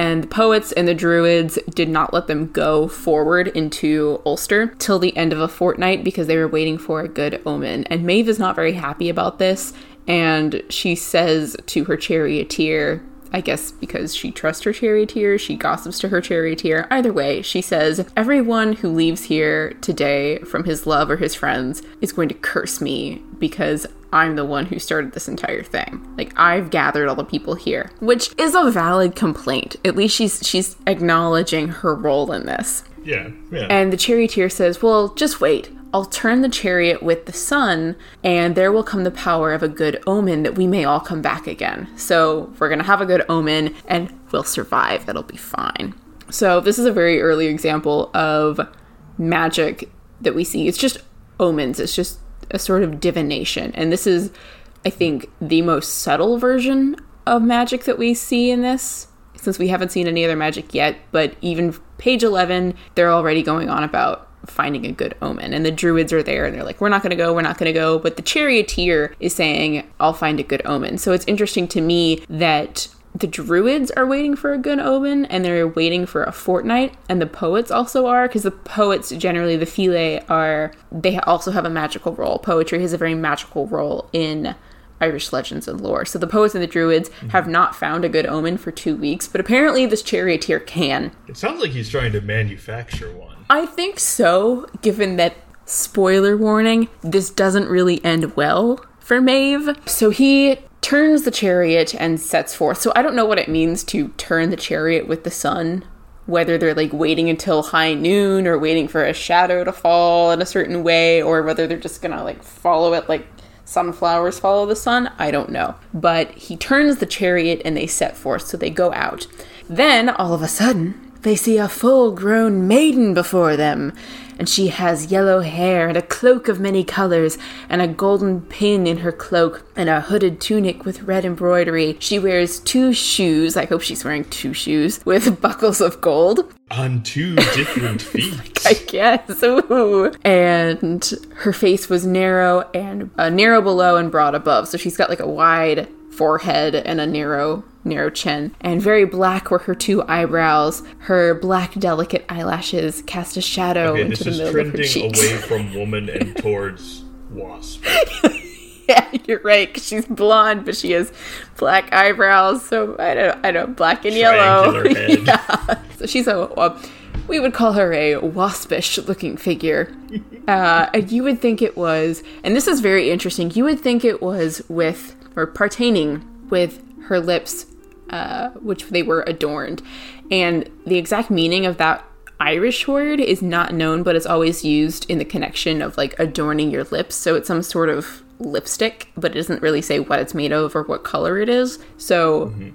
and the poets and the druids did not let them go forward into Ulster till the end of a fortnight because they were waiting for a good omen. And Maeve is not very happy about this, and she says to her charioteer, I guess because she trusts her charioteer, she gossips to her charioteer. Either way, she says, Everyone who leaves here today from his love or his friends is going to curse me because I'm the one who started this entire thing. Like I've gathered all the people here, which is a valid complaint. At least she's she's acknowledging her role in this. Yeah, yeah. And the charioteer says, "Well, just wait. I'll turn the chariot with the sun, and there will come the power of a good omen that we may all come back again. So we're gonna have a good omen, and we'll survive. It'll be fine." So this is a very early example of magic that we see. It's just omens. It's just a sort of divination. And this is, I think, the most subtle version of magic that we see in this, since we haven't seen any other magic yet. But even page 11, they're already going on about finding a good omen. And the druids are there and they're like, we're not going to go, we're not going to go. But the charioteer is saying, I'll find a good omen. So it's interesting to me that the druids are waiting for a good omen and they're waiting for a fortnight and the poets also are because the poets generally the File are they also have a magical role poetry has a very magical role in irish legends and lore so the poets and the druids mm-hmm. have not found a good omen for two weeks but apparently this charioteer can it sounds like he's trying to manufacture one i think so given that spoiler warning this doesn't really end well for Maeve. So he turns the chariot and sets forth. So I don't know what it means to turn the chariot with the sun, whether they're like waiting until high noon or waiting for a shadow to fall in a certain way, or whether they're just gonna like follow it like sunflowers follow the sun. I don't know. But he turns the chariot and they set forth, so they go out. Then, all of a sudden, they see a full grown maiden before them and she has yellow hair and a cloak of many colors and a golden pin in her cloak and a hooded tunic with red embroidery. She wears two shoes. I hope she's wearing two shoes with *laughs* buckles of gold. On two different *laughs* feet. I guess. Ooh. And her face was narrow and uh, narrow below and broad above. So she's got like a wide forehead and a narrow narrow chin, and very black were her two eyebrows. Her black, delicate eyelashes cast a shadow okay, into the middle of her cheeks. away *laughs* from woman and towards wasp. yeah, you're right. Cause she's blonde, but she has black eyebrows. So I don't, I don't, black and yellow. *laughs* yeah. So she's a. a we would call her a waspish looking figure. Uh, and you would think it was, and this is very interesting, you would think it was with, or pertaining with her lips uh, which they were adorned. And the exact meaning of that Irish word is not known, but it's always used in the connection of like adorning your lips. So it's some sort of lipstick, but it doesn't really say what it's made of or what color it is. So mm-hmm.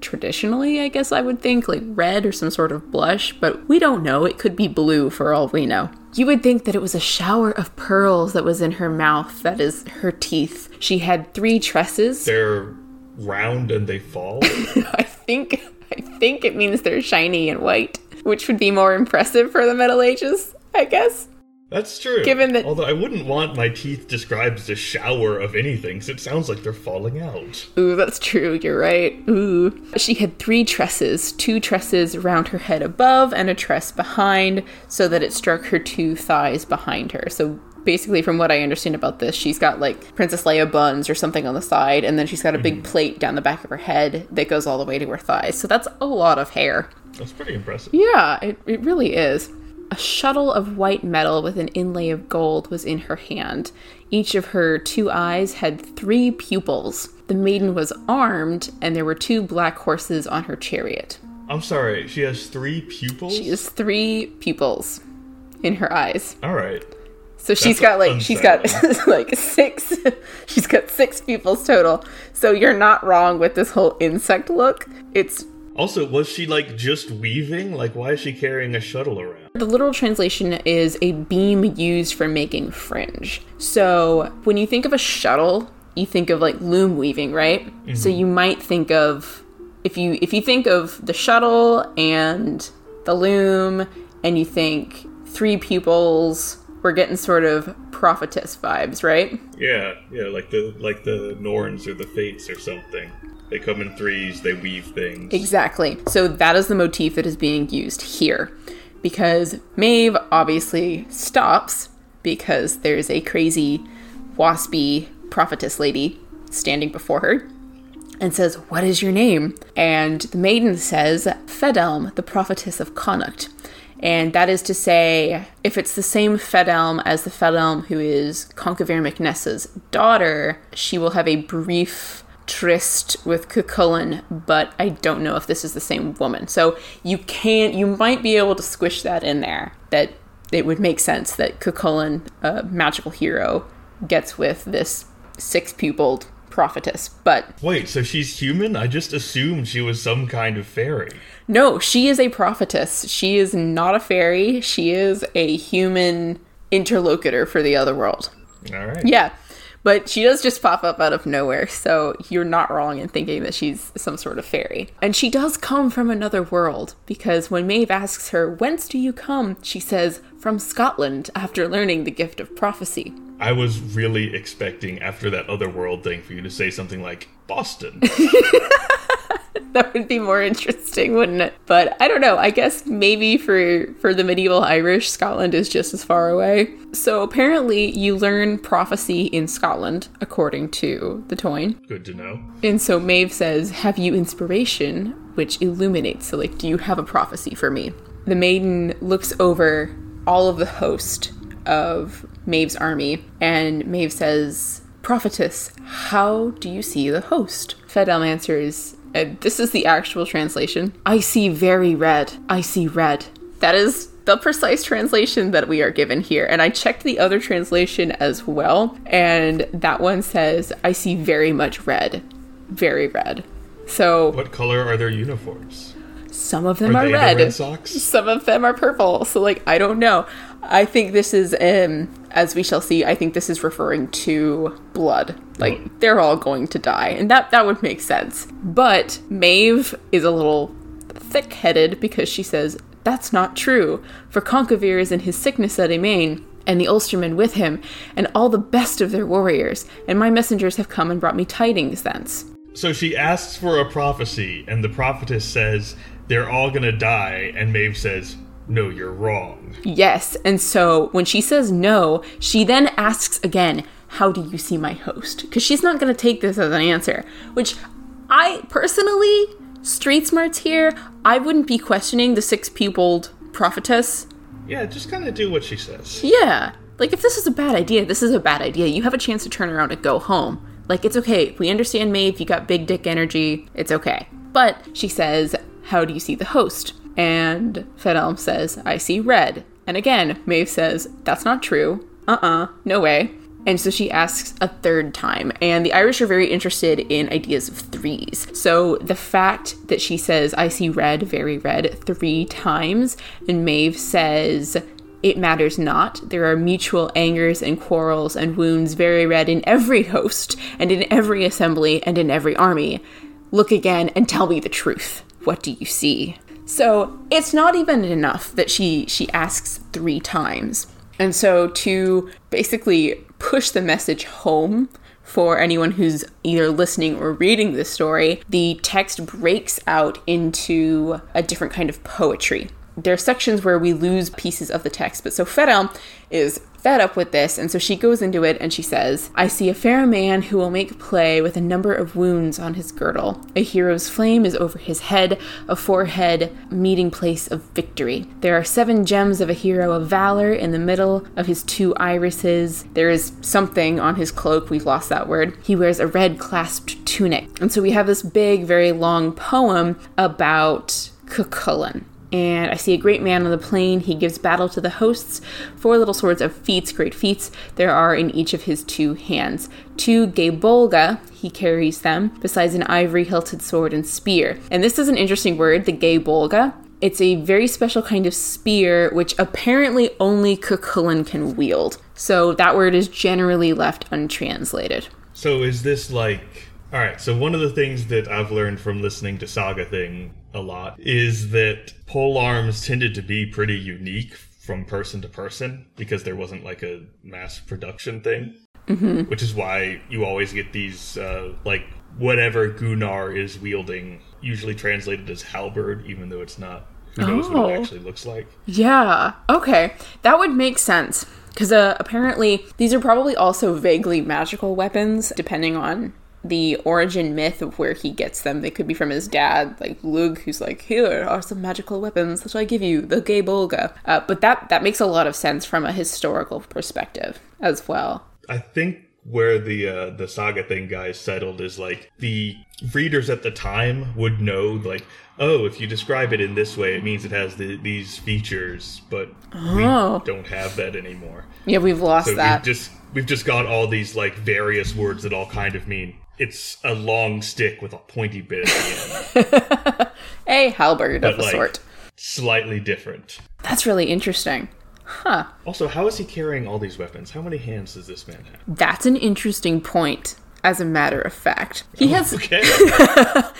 traditionally, I guess I would think, like red or some sort of blush, but we don't know. It could be blue for all we know. You would think that it was a shower of pearls that was in her mouth, that is her teeth. She had three tresses. They're round and they fall. *laughs* I think I think it means they're shiny and white, which would be more impressive for the Middle Ages, I guess. That's true. Given that- Although I wouldn't want my teeth described as a shower of anything, 'cause it sounds like they're falling out. Ooh, that's true. You're right. Ooh. She had three tresses two tresses around her head above and a tress behind, so that it struck her two thighs behind her. So basically, from what I understand about this, she's got like Princess Leia buns or something on the side, and then she's got a big mm-hmm. plate down the back of her head that goes all the way to her thighs. So that's a lot of hair. That's pretty impressive. Yeah, it, it really is. A shuttle of white metal with an inlay of gold was in her hand. Each of her two eyes had three pupils. The maiden was armed, and there were two black horses on her chariot. I'm sorry, she has three pupils? She has three pupils in her eyes. Alright. So she's got like she's got *laughs* like six she's got six pupils total. So you're not wrong with this whole insect look. It's Also, was she like just weaving? Like, why is she carrying a shuttle around? The literal translation is a beam used for making fringe. So when you think of a shuttle, you think of like loom weaving, right? So mm-hmm. you might think of if you if you think of the shuttle and the loom and you think three pupils, we're getting sort of prophetess vibes, right? Yeah, yeah, like the like the Norns or the Fates or something. They come in threes, they weave things. Exactly. So that is the motif that is being used here. Because Maeve obviously stops because there's a crazy, waspy prophetess lady standing before her and says, What is your name? And the maiden says, Fedelm, the prophetess of Connacht. And that is to say, if it's the same Fedelm as the Fedelm who is Conchobar mac Nessa's daughter, she will have a brief tryst with Cuchulainn, but I don't know if this is the same woman. So you can you might be able to squish that in there. That it would make sense that Cuchulainn, a magical hero, gets with this six-pupiled prophetess. But Wait, so she's human? I just assumed she was some kind of fairy. no, she is a prophetess. She is not a fairy. She is a human interlocutor for the other world. Alright. Yeah. But she does just pop up out of nowhere, so you're not wrong in thinking that she's some sort of fairy. And she does come from another world, because when Maeve asks her, Whence do you come? she says, From Scotland, after learning the gift of prophecy. I was really expecting after that other world thing for you to say something like Boston. *laughs* That would be more interesting, wouldn't it? But I don't know. I guess maybe for for the medieval Irish, Scotland is just as far away. So apparently, you learn prophecy in Scotland, according to the Táin. Good to know. And so Maeve says, Have you inspiration which illuminates? So, like, do you have a prophecy for me? The maiden looks over all of the host of Maeve's army, and Maeve says, Prophetess, how do you see the host? Fedelm answers, and this is the actual translation I see very red. I see red. That is the precise translation that we are given here. And I checked the other translation as well, and that one says, I see very much red. Very red. So What color are their uniforms? Some of them Are are, red. Red Sox? Some of them are purple. So like I don't know. I think this is um as we shall see, I think this is referring to blood. Like they're all going to die. And that that would make sense. But Maeve is a little thick-headed because she says that's not true. For Conchobar is in his sickness at Emain, and the Ulstermen with him, and all the best of their warriors, and my messengers have come and brought me tidings thence. So she asks for a prophecy, and the prophetess says they're all gonna die, and Maeve says, No, you're wrong. Yes. And so when she says no, she then asks again, How do you see my host? Because she's not going to take this as an answer, which I personally, street smarts here, I wouldn't be questioning the six pupiled prophetess. Yeah, just kind of do what she says. Yeah. Like, if this is a bad idea, this is a bad idea. You have a chance to turn around and go home. Like, it's okay. We understand, Maeve, you got big dick energy. It's okay. But she says, How do you see the host? And Fedelm says, I see red. And again, Maeve says, That's not true. Uh uh no way. And so she asks a third time. And the Irish are very interested in ideas of threes. So the fact that she says, I see red, very red, three times, and Maeve says, it matters not. There are mutual angers and quarrels and wounds very red in every host, and in every assembly, and in every army. Look again and tell me the truth. What do you see? So it's not even enough that she she asks three times. And so to basically push the message home for anyone who's either listening or reading this story, the text breaks out into a different kind of poetry there are sections where we lose pieces of the text. But so Feral is fed up with this, and so she goes into it and she says, I see a fair man who will make play with a number of wounds on his girdle. A hero's flame is over his head, a forehead meeting place of victory. There are seven gems of a hero of valor in the middle of his two irises. There is something on his cloak, we've lost that word. He wears a red clasped tunic. And so we have this big, very long poem about Cuchulainn and I see a great man on the plain. He gives battle to the hosts. Four little swords of feats, great feats, there are in each of his two hands. Two gae bolga, he carries them, besides an ivory hilted sword and spear. And this is an interesting word, the gae bolga. It's a very special kind of spear, which apparently only Cuchulainn can wield. So that word is generally left untranslated. So is this like all right, so one of the things that I've learned from listening to Saga Thing a lot is that pole arms tended to be pretty unique from person to person because there wasn't like a mass production thing. Mm-hmm. Which is why you always get these, uh, like, whatever Gunnar is wielding, usually translated as halberd, even though it's not. Who knows oh. what it oh. actually looks like? Yeah. Okay. That would make sense. Because uh, apparently, these are probably also vaguely magical weapons, depending on the origin myth of where he gets them. They could be from his dad, like Lug, who's like, "Here are some magical weapons that I give you, the Gae Bolga." Uh, but that that makes a lot of sense from a historical perspective as well. I think where the uh, the saga thing guys settled is like the readers at the time would know like oh if you describe it in this way it means it has the, these features but oh. we don't have that anymore yeah we've lost so that we've just we've just got all these like various words that all kind of mean it's a long stick with a pointy bit at the end. *laughs* a halberd but of a like, sort. Slightly different. That's really interesting. Huh. Also, how is he carrying all these weapons? How many hands does this man have? That's an interesting point. As a matter of fact, he oh, has okay.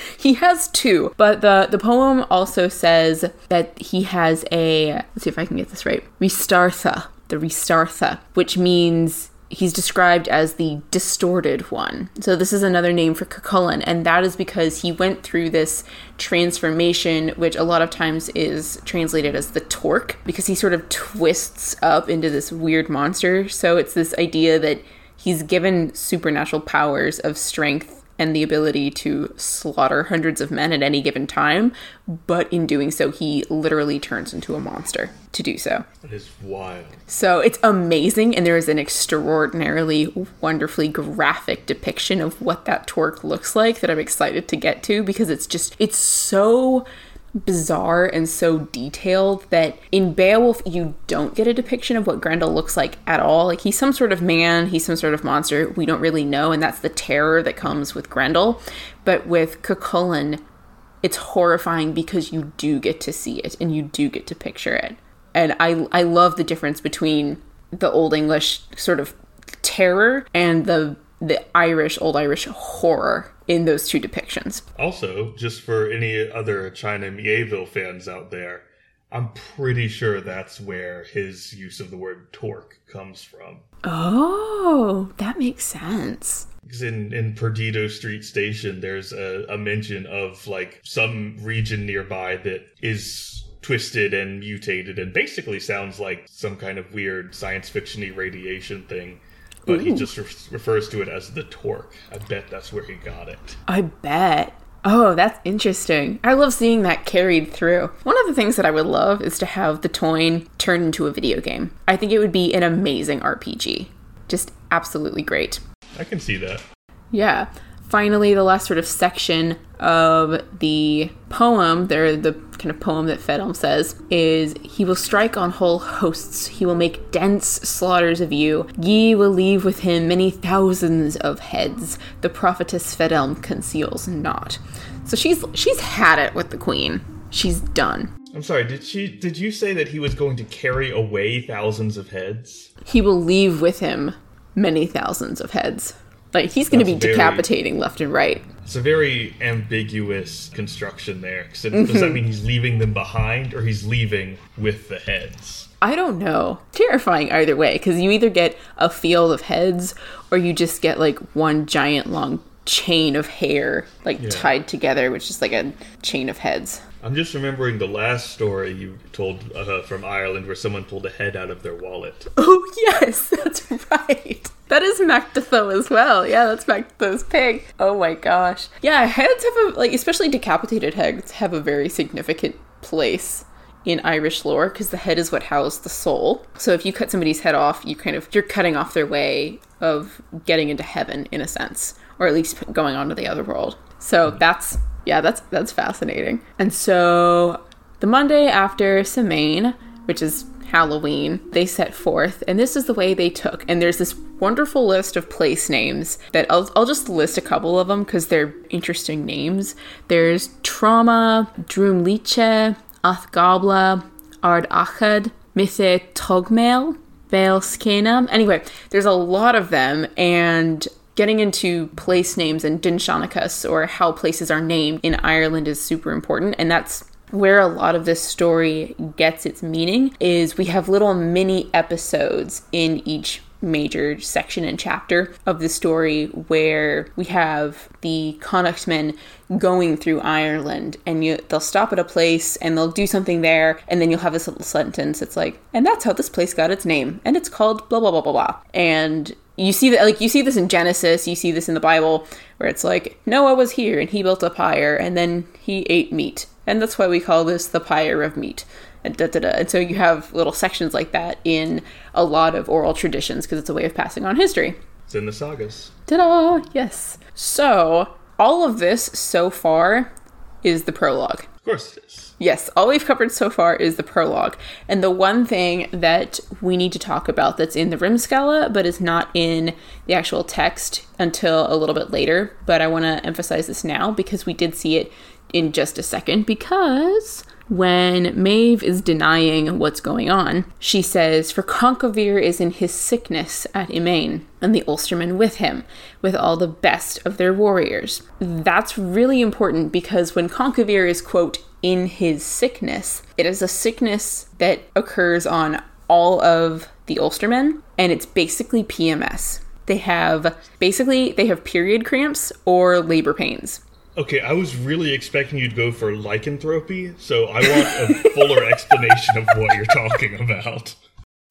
*laughs* he has two, but the the poem also says that he has a. Let's see if I can get this right. Ríastartha, the Ríastartha, which means he's described as the distorted one. So this is another name for Cuchulainn, and that is because he went through this transformation, which a lot of times is translated as the torque, because he sort of twists up into this weird monster. So it's this idea that he's given supernatural powers of strength and the ability to slaughter hundreds of men at any given time, but in doing so, he literally turns into a monster to do so. That is wild. So it's amazing, and there is an extraordinarily wonderfully graphic depiction of what that torque looks like that I'm excited to get to because it's just, it's so bizarre and so detailed that in Beowulf you don't get a depiction of what Grendel looks like at all. Like he's some sort of man, he's some sort of monster. We don't really know, and that's the terror that comes with Grendel. But with Cuchulainn, it's horrifying because you do get to see it and you do get to picture it. And I I love the difference between the old English sort of terror and the the Irish old Irish horror in those two depictions. Also, just for any other China Mieville fans out there, I'm pretty sure that's where his use of the word torque comes from. Oh, that makes sense. Because in, in Perdido Street Station, there's a, a mention of like some region nearby that is twisted and mutated and basically sounds like some kind of weird science fictiony radiation thing but Ooh. he just re- refers to it as the torque. I bet that's where he got it. I bet. Oh, that's interesting. I love seeing that carried through. One of the things that I would love is to have the Táin turned into a video game. I think it would be an amazing RPG. Just absolutely great. I can see that. Yeah. Finally, the last sort of section of the poem, there the kind of poem that Fedelm says is he will strike on whole hosts, he will make dense slaughters of you. Ye will leave with him many thousands of heads. The prophetess Fedelm conceals not. So she's she's had it with the queen. She's done. I'm sorry, did she did you say that he was going to carry away thousands of heads? He will leave with him many thousands of heads. Like he's going to be That's very- decapitating left and right. It's a very ambiguous construction there. Mm-hmm. Does that mean he's leaving them behind or he's leaving with the heads? I don't know. Terrifying either way, because you either get a field of heads or you just get like one giant long chain of hair, like tied together, which is like a chain of heads. I'm just remembering the last story you told uh, from Ireland where someone pulled a head out of their wallet. Oh, yes, *laughs* that's right. That is Mac Da Thó as well. Yeah, that's Mac Da Thó's pig. Oh my gosh. Yeah, heads have a, like, especially decapitated heads have a very significant place in Irish lore because the head is what housed the soul. So if you cut somebody's head off, you kind of, you're cutting off their way of getting into heaven in a sense, or at least going on to the other world. So that's, yeah, that's, that's fascinating. And so the Monday after Samain, which is Halloween, they set forth, and this is the way they took. And there's this wonderful list of place names that I'll, I'll just list a couple of them because they're interesting names. There's Trauma, Drumliche, Athgabla, Ard Achad, Mithe Togmail, Scanum. Anyway, there's a lot of them, and getting into place names and Dindshenchas or how places are named in Ireland is super important, and that's where a lot of this story gets its meaning is we have little mini episodes in each major section and chapter of the story where we have the Connachtmen going through Ireland and you they'll stop at a place and they'll do something there and then you'll have this little sentence. It's like and that's how this place got its name and it's called blah blah blah blah blah. And you see that like you see this in Genesis, you see this in the Bible where it's like Noah was here and he built a pyre and then he ate meat. And that's why we call this the pyre of meat. And, da, da, da. and so you have little sections like that in a lot of oral traditions because it's a way of passing on history. It's in the sagas. Ta-da! Yes. So all of this so far is the prologue. Of course it is. Yes, all we've covered so far is the prologue. And the one thing that we need to talk about that's in the Remscéla, but is not in the actual text until a little bit later, but I want to emphasize this now because we did see it in just a second. Because when Maeve is denying what's going on, she says, For Conchobar is in his sickness at Emain, and the Ulstermen with him, with all the best of their warriors. That's really important because when Conchobar is, quote, in his sickness, it is a sickness that occurs on all of the Ulstermen, and it's basically PMS. They have basically they have period cramps or labor pains. Okay, I was really expecting you to go for lycanthropy, so I want a fuller explanation of what you're talking about.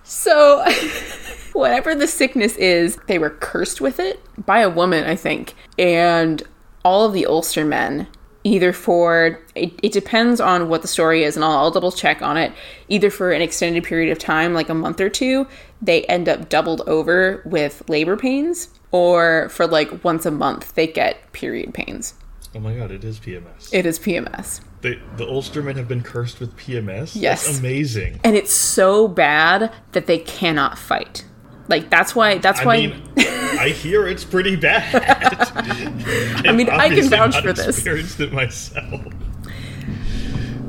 So, *laughs* whatever the sickness is, they were cursed with it by a woman, I think. And all of the Ulster men, either for, it, it depends on what the story is, and I'll, I'll double check on it, either for an extended period of time, like a month or two, they end up doubled over with labor pains, or for like once a month, they get period pains. Oh my god, it is PMS. It is PMS. the, the Ulstermen have been cursed with PMS? Yes. That's amazing. And it's so bad that they cannot fight. Like, that's why, that's why I why. mean, I hear it's pretty bad. *laughs* *laughs* I mean, I can vouch for this. experienced it myself.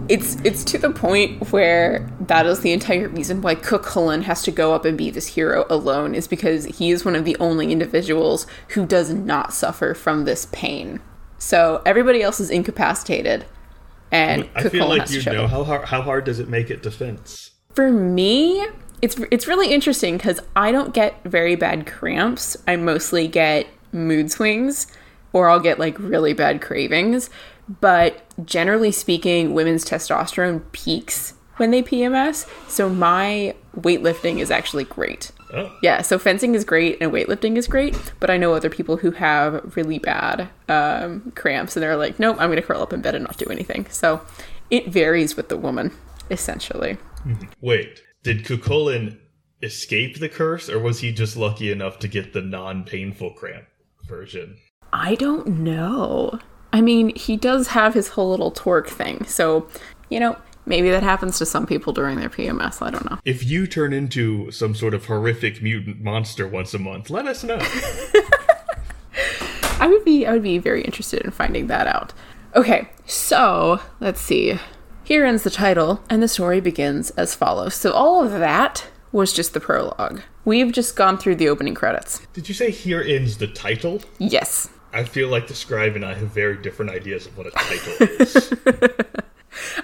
it's it's to the point where that is the entire reason why Cuchulainn has to go up and be this hero alone is because he is one of the only individuals who does not suffer from this pain. So everybody else is incapacitated, and I Cook feel Cullen like has you know how hard, how hard does it make it defense? For me, it's it's really interesting because I don't get very bad cramps. I mostly get mood swings, or I'll get like really bad cravings. But generally speaking, women's testosterone peaks when they PMS. So my weightlifting is actually great. Oh, Yeah, so fencing is great and weightlifting is great, but I know other people who have really bad um, cramps and they're like, nope, I'm going to curl up in bed and not do anything. So it varies with the woman, essentially. wait. Did Cuchulainn escape the curse, or was he just lucky enough to get the non-painful cramp version? I don't know. I mean, he does have his whole little torque thing. So, you know, maybe that happens to some people during their PMS. I don't know. If you turn into some sort of horrific mutant monster once a month, let us know. *laughs* I would be I would be very interested in finding that out. Okay, so let's see. Here ends the title, and the story begins as follows. So all of that was just the prologue. We've just gone through the opening credits. Did you say here ends the title? Yes. I feel like the scribe and I have very different ideas of what a title *laughs* is.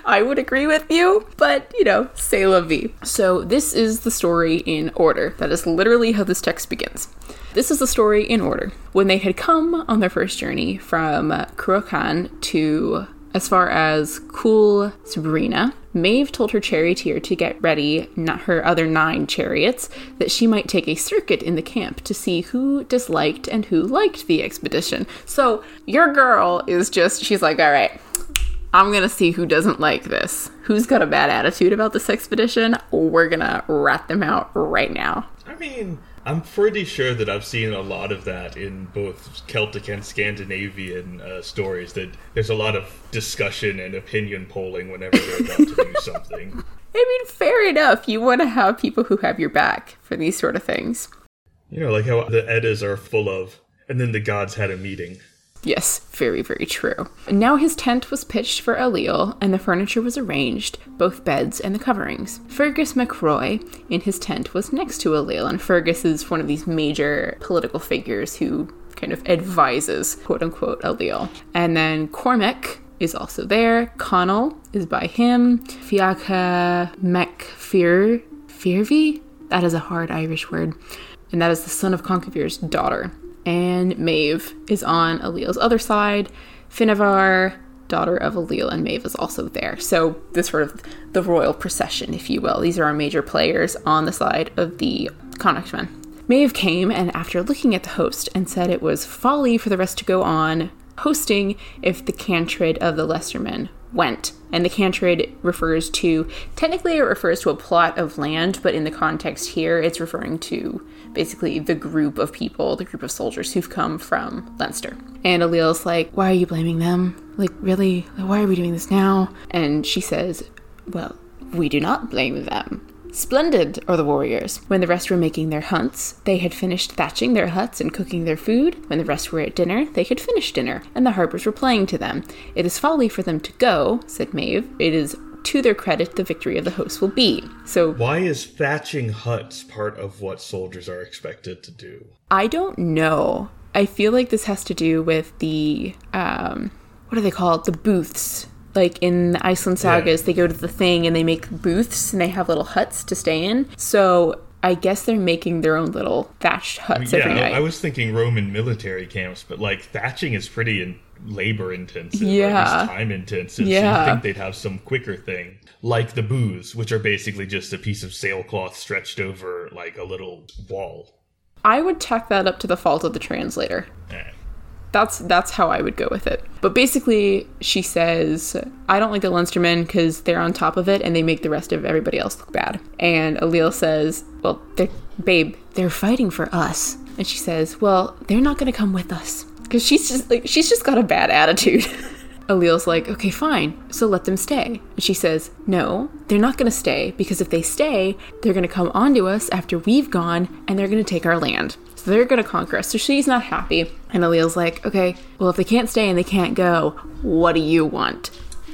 I would agree with you, but you know, say la vie. So, this is the story in order. That is literally how this text begins. This is the story in order. When they had come on their first journey from Cruachan to as far as Cool Sabrina, Maeve told her charioteer to get ready not her other nine chariots, that she might take a circuit in the camp to see who disliked and who liked the expedition. So your girl is just, she's like, all right, I'm gonna see who doesn't like this. Who's got a bad attitude about this expedition? We're gonna rat them out right now. I mean, I'm pretty sure that I've seen a lot of that in both Celtic and Scandinavian uh, stories. That there's a lot of discussion and opinion polling whenever they're about to do *laughs* something. I mean, fair enough. You want to have people who have your back for these sort of things. You know, like how the Eddas are full of, and then the gods had a meeting. Yes, very, very true. Now his tent was pitched for Ailill, and the furniture was arranged, both beds and the coverings. Fergus MacRoy in his tent was next to Ailill, and Fergus is one of these major political figures who kind of advises, quote unquote, Ailill. And then Cormac is also there. Connell is by him. Fiacha MacFear Fearvi? That is a hard Irish word. And that is the son of Conchobar's daughter and Maeve is on Ailill's other side. Finnevar, daughter of Ailill, and Maeve is also there. So this sort of the royal procession, if you will. These are our major players on the side of the Connachtmen. Maeve came and after looking at the host and said it was folly for the rest to go on hosting if the Cantred of the Leinstermen went. And the Cantred refers to, technically, it refers to a plot of land, but in the context here, it's referring to basically the group of people, the group of soldiers who've come from Leinster. And Ailill's like, Why are you blaming them? Like, really? Why are we doing this now? And she says, Well, we do not blame them. Splendid are the warriors. When the rest were making their hunts, they had finished thatching their huts and cooking their food. When the rest were at dinner, they had finished dinner, and the harpers were playing to them. It is folly for them to go, said Maeve. It is to their credit the victory of the host will be. So why is thatching huts part of what soldiers are expected to do? I don't know. I feel like this has to do with the um, what do they call it? The booths. Like in the Iceland sagas, yeah. they go to the thing and they make booths and they have little huts to stay in. So I guess they're making their own little thatched huts yeah, every night. I was thinking Roman military camps, but like thatching is pretty in- labor intensive, yeah, time intensive. Yeah, so you think they'd have some quicker thing, like the booths, which are basically just a piece of sailcloth stretched over like a little wall. I would tack that up to the fault of the translator. Eh. That's that's how I would go with it. But basically, she says, "I don't like the Leinstermen because they're on top of it and they make the rest of everybody else look bad." And Ailill says, "Well, they're, babe, they're fighting for us." And she says, "Well, they're not going to come with us." Because she's just like she's just got a bad attitude. *laughs* Ailill's like, okay, fine, so let them stay. And she says, no, they're not going to stay because if they stay, they're going to come onto us after we've gone and they're going to take our land. So they're going to conquer us. So she's not happy. And Ailill's like, okay, well, if they can't stay and they can't go, what do you want?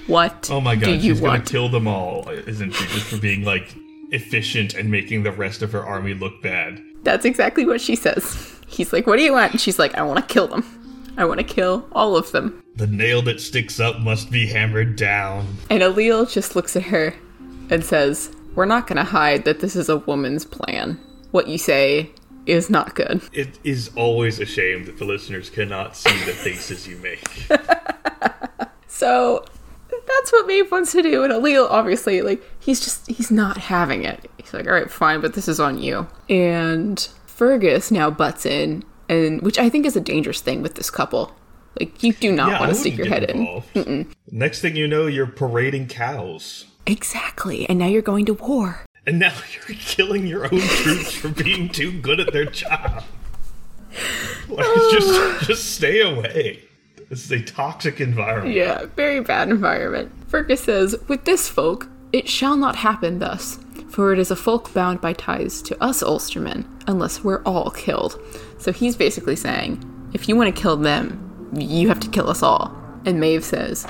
What? Oh my god, do she's want? gonna kill them all, isn't she? Just for being like efficient and making the rest of her army look bad. That's exactly what she says. He's like, what do you want? And she's like, I want to kill them. I want to kill all of them. The nail that sticks up must be hammered down. And Ailill just looks at her and says, We're not going to hide that this is a woman's plan. What you say is not good. It is always a shame that the listeners cannot see the faces you make. *laughs* so that's what Maeve wants to do. And Ailill, obviously, like, he's just, he's not having it. He's like, all right, fine, but this is on you. And Fergus now butts in and which I think is a dangerous thing with this couple. Like you do not yeah, want to stick your head involved. in. Mm-mm. Next thing you know, you're parading cows. Exactly, and now you're going to war. And now *laughs* you're killing your own troops for being too good at their job. *laughs* just just stay away. This is a toxic environment. Yeah, very bad environment. Fergus says, With this folk, it shall not happen thus, for it is a folk bound by ties to us Ulstermen, unless we're all killed. So he's basically saying, if you want to kill them, you have to kill us all. And Maeve says,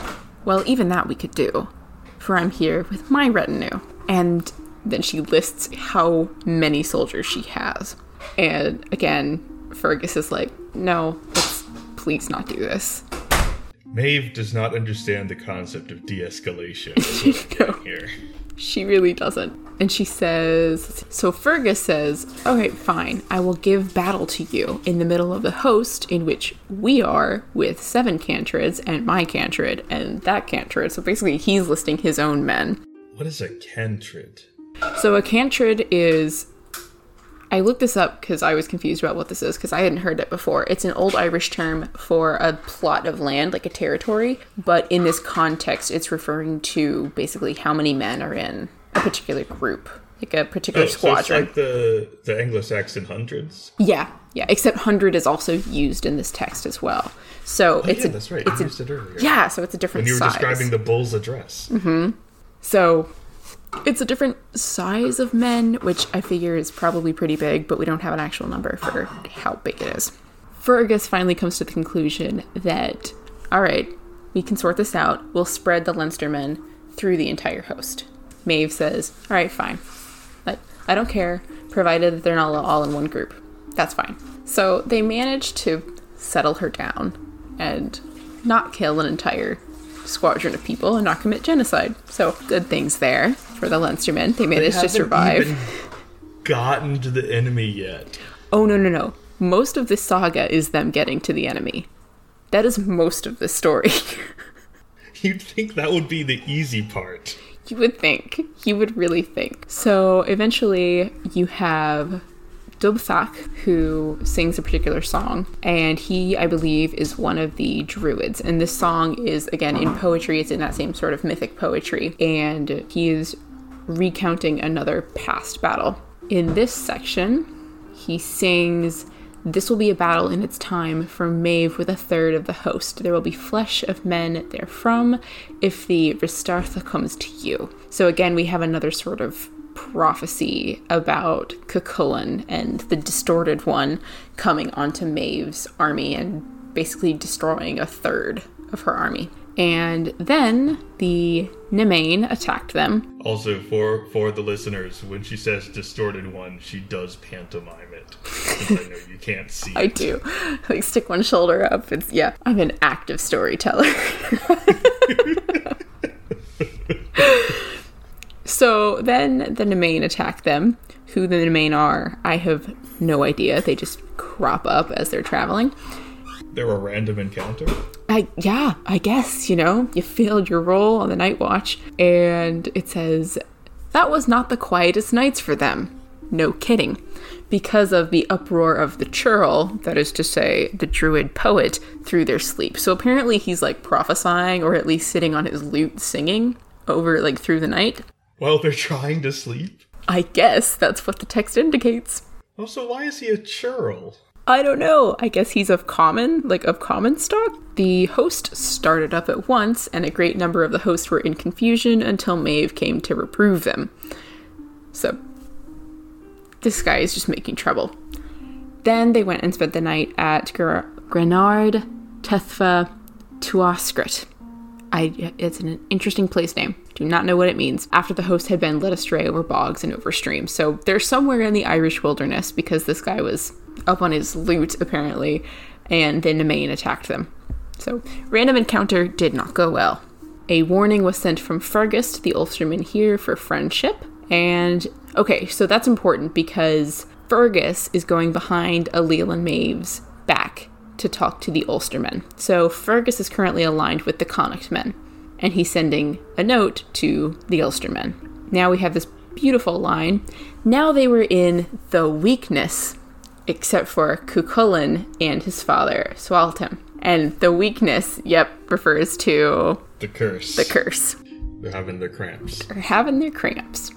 Well, even that we could do, for I'm here with my retinue. And then she lists how many soldiers she has. And again, Fergus is like, No, let's please not do this. Maeve does not understand the concept of *laughs* what I'm getting here. She really doesn't. And she says, so Fergus says, okay, fine, I will give battle to you in the middle of the host in which we are with seven cantreds and my cantred and that cantred. So basically, he's listing his own men. What is a cantred? So a cantred is. I looked this up because I was confused about what this is because I hadn't heard it before. It's an old Irish term for a plot of land, like a territory, but in this context, it's referring to basically how many men are in a particular group, like a particular Oh, so it's like the the Anglo-Saxon hundreds. Yeah, yeah. Except hundred is also used in this text as well. So it's Oh, yeah, a that's right. it's you a used it earlier. yeah. So it's a different When you were size. describing the bull's address. Mm-hmm. So it's a different size of men, which I figure is probably pretty big, but we don't have an actual number for how big it is. Fergus finally comes to the conclusion that, all right, we can sort this out. We'll spread the Leinstermen through the entire host. Maeve says, all right, fine. Like, I don't care, provided that they're not all in one group. That's fine. So they manage to settle her down and not kill an entire squadron of people and not commit genocide. So good things there for the Leinstermen. They managed to survive. even gotten to the enemy yet. Oh no no no. Most of this saga is them getting to the enemy. That is most of the story. *laughs* You'd think that would be the easy part. you would think. You would really think. So eventually you have Dubthach, who sings a particular song, and he, I believe, is one of the druids. And this song is, again, in poetry, it's in that same sort of mythic poetry, and he is recounting another past battle. In this section, he sings, This will be a battle in its time for Maeve with a third of the host. There will be flesh of men therefrom if the Ríastartha comes to you. So again, we have another sort of prophecy about Cuchulainn and the distorted one coming onto Maeve's army and basically destroying a third of her army. And then the Nemain attacked them. Also, for for the listeners, when she says distorted one, she does pantomime it. I know you can't see. *laughs* I it. do. *laughs* Like stick one shoulder up. It's yeah. I'm an active storyteller. *laughs* so then the Nemain attack them. Who the Nemain are, I have no idea. They just crop up as they're traveling. They're a random encounter. I yeah, I guess, you know, you failed your roll on the night watch and it says that was not the quietest nights for them. No kidding. Because of the uproar of the churl, that is to say, the druid poet, through their sleep. So apparently he's like prophesying or at least sitting on his lute singing over like through the night. While they're trying to sleep. I guess that's what the text indicates. Also, why is he a churl? I don't know. I guess he's of common, like of common stock. The host started up at once, and a great number of the hosts were in confusion until Maeve came to reprove them. So, this guy is just making trouble. Then they went and spent the night at Gr- Grenard, Tethfa, Tuaskrit. I, it's an interesting place name. Do not know what it means. After the host had been led astray over bogs and over streams. So they're somewhere in the Irish wilderness because this guy was up on his lute, apparently, and then Nemain attacked them. So, random encounter did not go well. A warning was sent from Fergus to the Ulstermen here for friendship. And, okay, so that's important because Fergus is going behind Ailill and Maeve's back to talk to the Ulstermen. So, Fergus is currently aligned with the Connacht men, and he's sending a note to the Ulstermen. Now we have this beautiful line. Now they were in the weakness except for Cuchulainn and his father, Sualtam. And the weakness, yep, refers to The curse. the curse. They're having their cramps. They're having their cramps.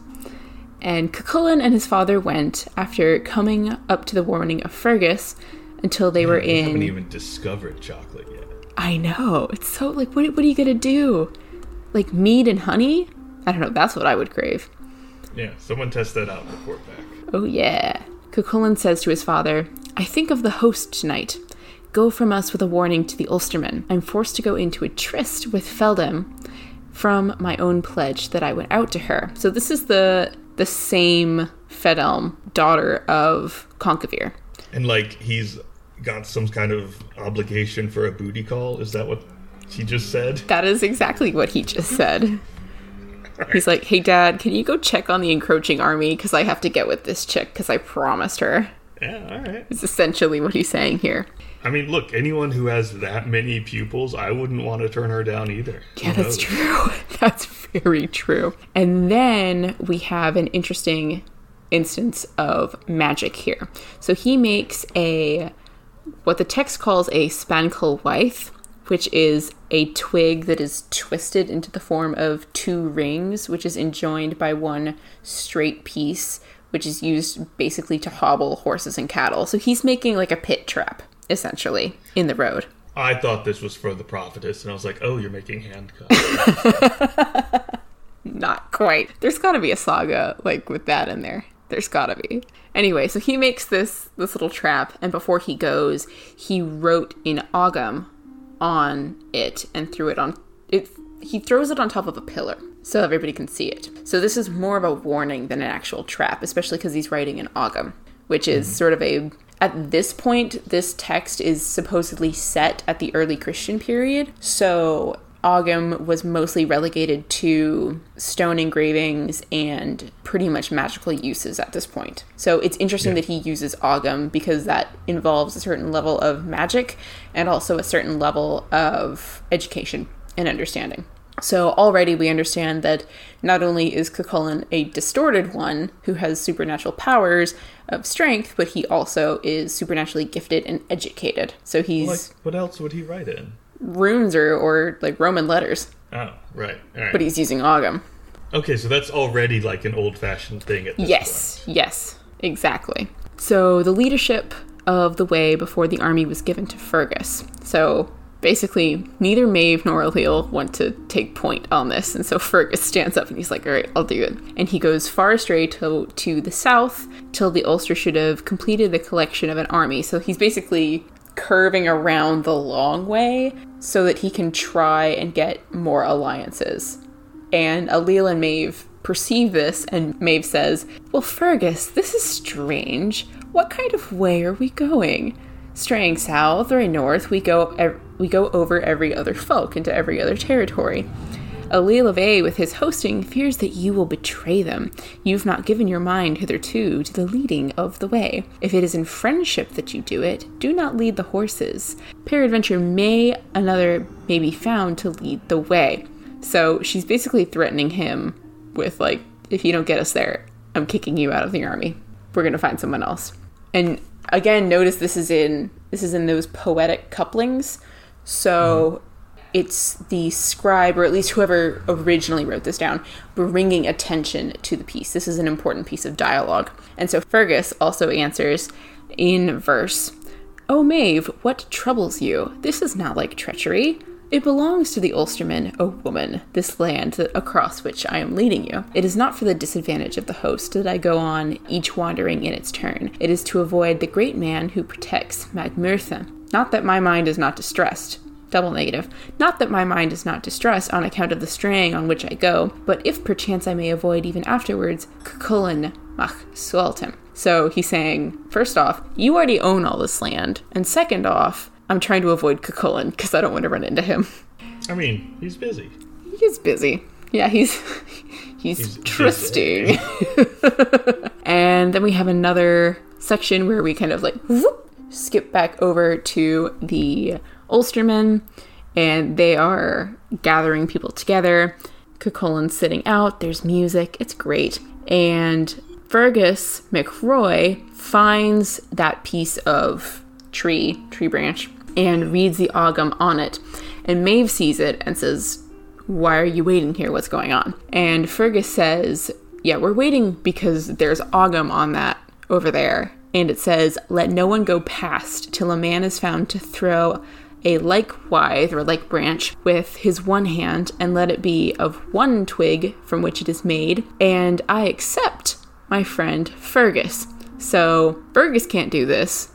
And Cuchulainn and his father went, after coming up to the warning of Fergus, until they were in haven't even discovered chocolate yet. I know. It's so like, what, what are you gonna do? Like mead and honey? I don't know. That's what I would crave. Yeah, someone test that out and report back. Oh, yeah. Cuchulainn says to his father, I think of the host tonight. Go from us with a warning to the Ulstermen. I'm forced to go into a tryst with Fedelm from my own pledge that I went out to her. So this is the the same Fedelm, daughter of Conchobar. And like he's got some kind of obligation for a booty call. Is that what he just said? That is exactly what he just said. He's like, "Hey, Dad, can you go check on the encroaching army? Because I have to get with this chick. Because I promised her." Yeah, all right. Is essentially what he's saying here. I mean, look, anyone who has that many pupils, I wouldn't want to turn her down either. Yeah, that's true. *laughs* That's very true. And then we have an interesting instance of magic here. So he makes a what the text calls a spancel withe, which is a twig that is twisted into the form of two rings, which is enjoined by one straight piece, which is used basically to hobble horses and cattle. So he's making like a pit trap, essentially, in the road. I thought this was for the prophetess, and I was like, oh, you're making handcuffs. *laughs* Not quite. There's got to be a saga like with that in there. There's got to be. Anyway, so he makes this this little trap, and before he goes, he wrote in Ogham on it and threw it on it. He throws it on top of a pillar so everybody can see it. So this is more of a warning than an actual trap, especially because he's writing in Ogham, which is mm-hmm. sort of a at this point, this text is supposedly set at the early Christian period. So Ogham was mostly relegated to stone engravings and pretty much magical uses at this point. So it's interesting Yeah. that he uses Ogham because that involves a certain level of magic and also a certain level of education and understanding. So already we understand that not only is Cuchulainn a distorted one who has supernatural powers of strength, but he also is supernaturally gifted and educated. So he's like, what else would he write in? Runes or, or like Roman letters, Oh, right. All right. but he's using Ogham. okay, so that's already like an old-fashioned thing at this Yes, yes, exactly. So the leadership of the way before the army was given to Fergus. So basically, neither Maeve nor Ailill want to take point on this, and so Fergus stands up and he's like, "All right, I'll do it." And he goes far astray to to the south till the Ulster should have completed the collection of an army. So he's basically curving around the long way so that he can try and get more alliances. And Ailill and Maeve perceive this, and Maeve says, Well, Fergus, this is strange. What kind of way are we going? Straying south or north, we go ev- we go over every other folk into every other territory. Ailill of A, with his hosting, fears that you will betray them. You've not given your mind hitherto to the leading of the way. If it is in friendship that you do it, do not lead the horses. Peradventure may another may be found to lead the way. So she's basically threatening him with like, if you don't get us there, I'm kicking you out of the army. We're gonna find someone else. And again, notice this is in this is in those poetic couplings. So it's the scribe, or at least whoever originally wrote this down, bringing attention to the piece. This is an important piece of dialogue. And so Fergus also answers in verse Oh, Maeve, what troubles you? This is not like treachery. It belongs to the Ulstermen, O woman, this land across which I am leading you. It is not for the disadvantage of the host that I go on, each wandering in its turn. It is to avoid the great man who protects Magmurtha. Not that my mind is not distressed, double negative. Not that my mind is not distressed on account of the straying on which I go, but if perchance I may avoid even afterwards, Cuchulainn mac Sualtam. So he's saying, first off, you already own all this land, and second off, I'm trying to avoid Cuchulainn because I don't want to run into him. I mean, he's busy. He's busy. Yeah, he's *laughs* he's, He's trusting. *laughs* and then we have another section where we kind of like whoop, skip back over to the Ulstermen, and they are gathering people together. Cuchulainn's sitting out. There's music. It's great. And Fergus McRoy finds that piece of tree, tree branch, and reads the Ogham on it. And Maeve sees it and says, Why are you waiting here? What's going on? And Fergus says, Yeah, we're waiting because there's Ogham on that over there. and it says, Let no one go past till a man is found to throw a like withe or like branch with his one hand, and let it be of one twig from which it is made, and I accept my friend Fergus. So Fergus can't do this,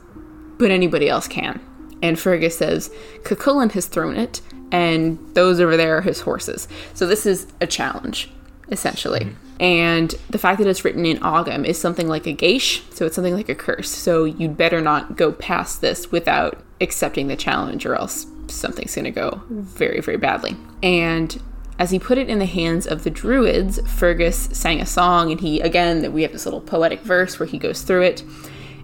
but anybody else can. And Fergus says, Cuchulainn has thrown it, and those over there are his horses. So this is a challenge, essentially. Mm-hmm. And the fact that it's written in Ogham is something like a geis, so it's something like a curse. So you'd better not go past this without accepting the challenge, or else something's going to go very, very badly. And as he put it in the hands of the druids, Fergus sang a song, and he, again, we have this little poetic verse where he goes through it.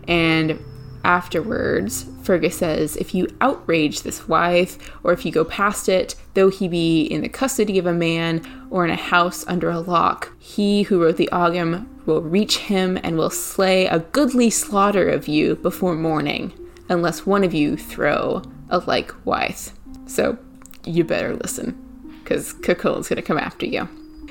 And afterwards, Fergus says, If you outrage this withe, or if you go past it, though he be in the custody of a man or in a house under a lock, he who wrote the Ogham will reach him and will slay a goodly slaughter of you before morning, unless one of you throw a like withe. So you better listen, because Cuchulainn's going to come after you.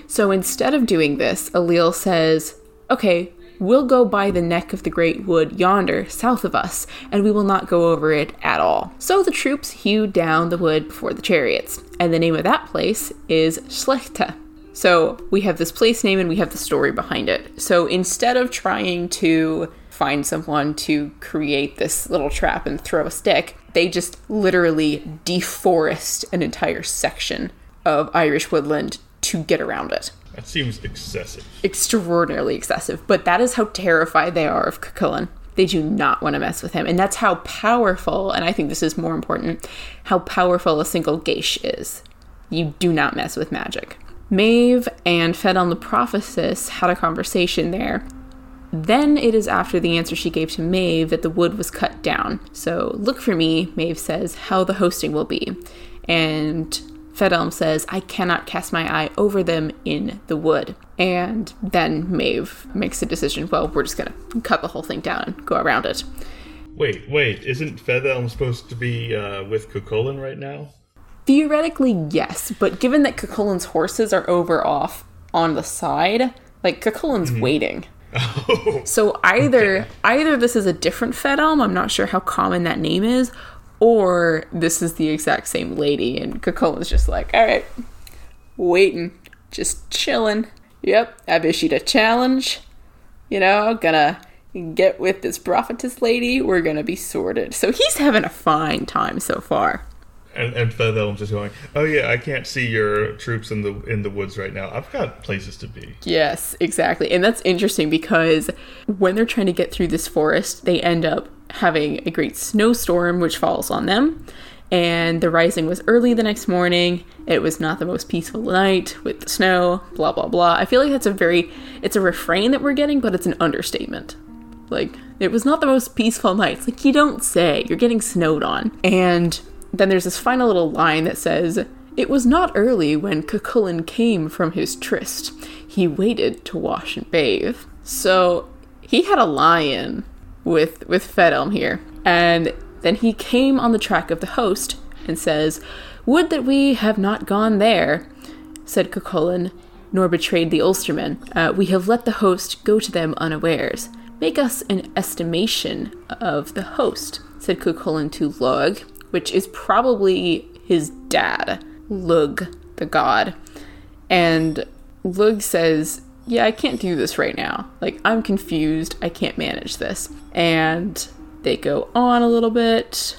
So instead of doing this, Ailill says, Okay, We'll go by the neck of the great wood yonder, south of us, and we will not go over it at all. So the troops hewed down the wood before the chariots, and the name of that place is Slechta. So we have this place name and we have the story behind it. So instead of trying to find someone to create this little trap and throw a stick, they just literally deforest an entire section of Irish woodland to get around it. That seems excessive. Extraordinarily excessive. But that is how terrified they are of Cuchulainn. They do not want to mess with him. And that's how powerful, and I think this is more important, how powerful a single geis is. You do not mess with magic. Maeve and Fedelm the prophetess had a conversation there. Then it is after the answer she gave to Maeve that the wood was cut down. So, look for me, Maeve says, how the hosting will be. And Fedelm says, I cannot cast my eye over them in the wood. And then Maeve makes a decision, well, we're just going to cut the whole thing down and go around it. Wait, wait, isn't Fedelm supposed to be uh, with Cuchulainn right now? Theoretically, yes, but given that Cuchulainn's horses are over off on the side, like Cuchulainn's mm-hmm. waiting. Oh, *laughs* so either okay. either this is a different Fedelm, I'm not sure how common that name is, or this is the exact same lady and Cuchulainn's just like, all right, waiting, just chilling. Yep, I've issued a challenge. You know, gonna get with this prophetess lady. We're gonna be sorted. So he's having a fine time so far. And and Fedelm's just going, oh yeah, I can't see your troops in the in the woods right now. I've got places to be. Yes, exactly, and that's interesting because when they're trying to get through this forest, they end up having a great snowstorm which falls on them. And the rising was early the next morning. It was not the most peaceful night with the snow, blah, blah, blah. I feel like that's a very, it's a refrain that we're getting, but it's an understatement. Like, it was not the most peaceful night. It's like, you don't say. You're getting snowed on. And then there's this final little line that says, It was not early when Cuchulainn came from his tryst. He waited to wash and bathe. So he had a lion with with Fedelm here. And then he came on the track of the host and says, Would that we have not gone there, said Cuchulainn, nor betrayed the Ulstermen. Uh, we have let the host go to them unawares. Make us an estimation of the host, said Cuchulainn to Lug, which is probably his dad, Lug, the god. And Lug says, yeah, I can't do this right now. Like, I'm confused. I can't manage this. And they go on a little bit.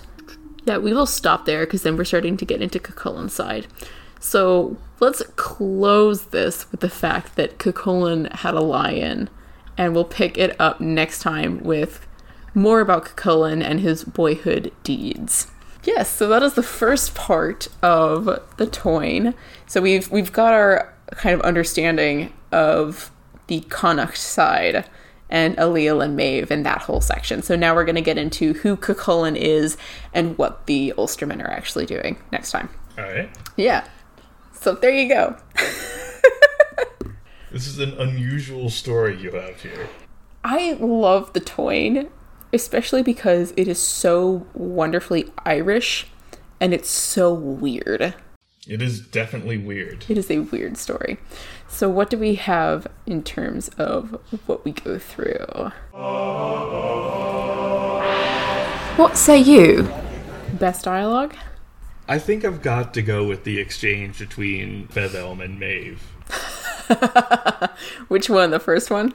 Yeah, we will stop there because then we're starting to get into Cuchulainn's side. So let's close this with the fact that Cuchulainn had a lion, and we'll pick it up next time with more about Cuchulainn and his boyhood deeds. Yes, so that is the first part of the Táin. So we've we've got our kind of understanding of the Connacht side and Ailill and Maeve and that whole section. So now we're going to get into who Cuchulainn is and what the Ulstermen are actually doing next time. All right. Yeah. So there you go. *laughs* this is an unusual story you have here. I love the Táin, especially because it is so wonderfully Irish and it's so weird. It is definitely weird. It is a weird story. So, what do we have in terms of what we go through? What say you? Best dialogue? I think I've got to go with the exchange between Fedelm and Maeve. *laughs* Which one? The first one?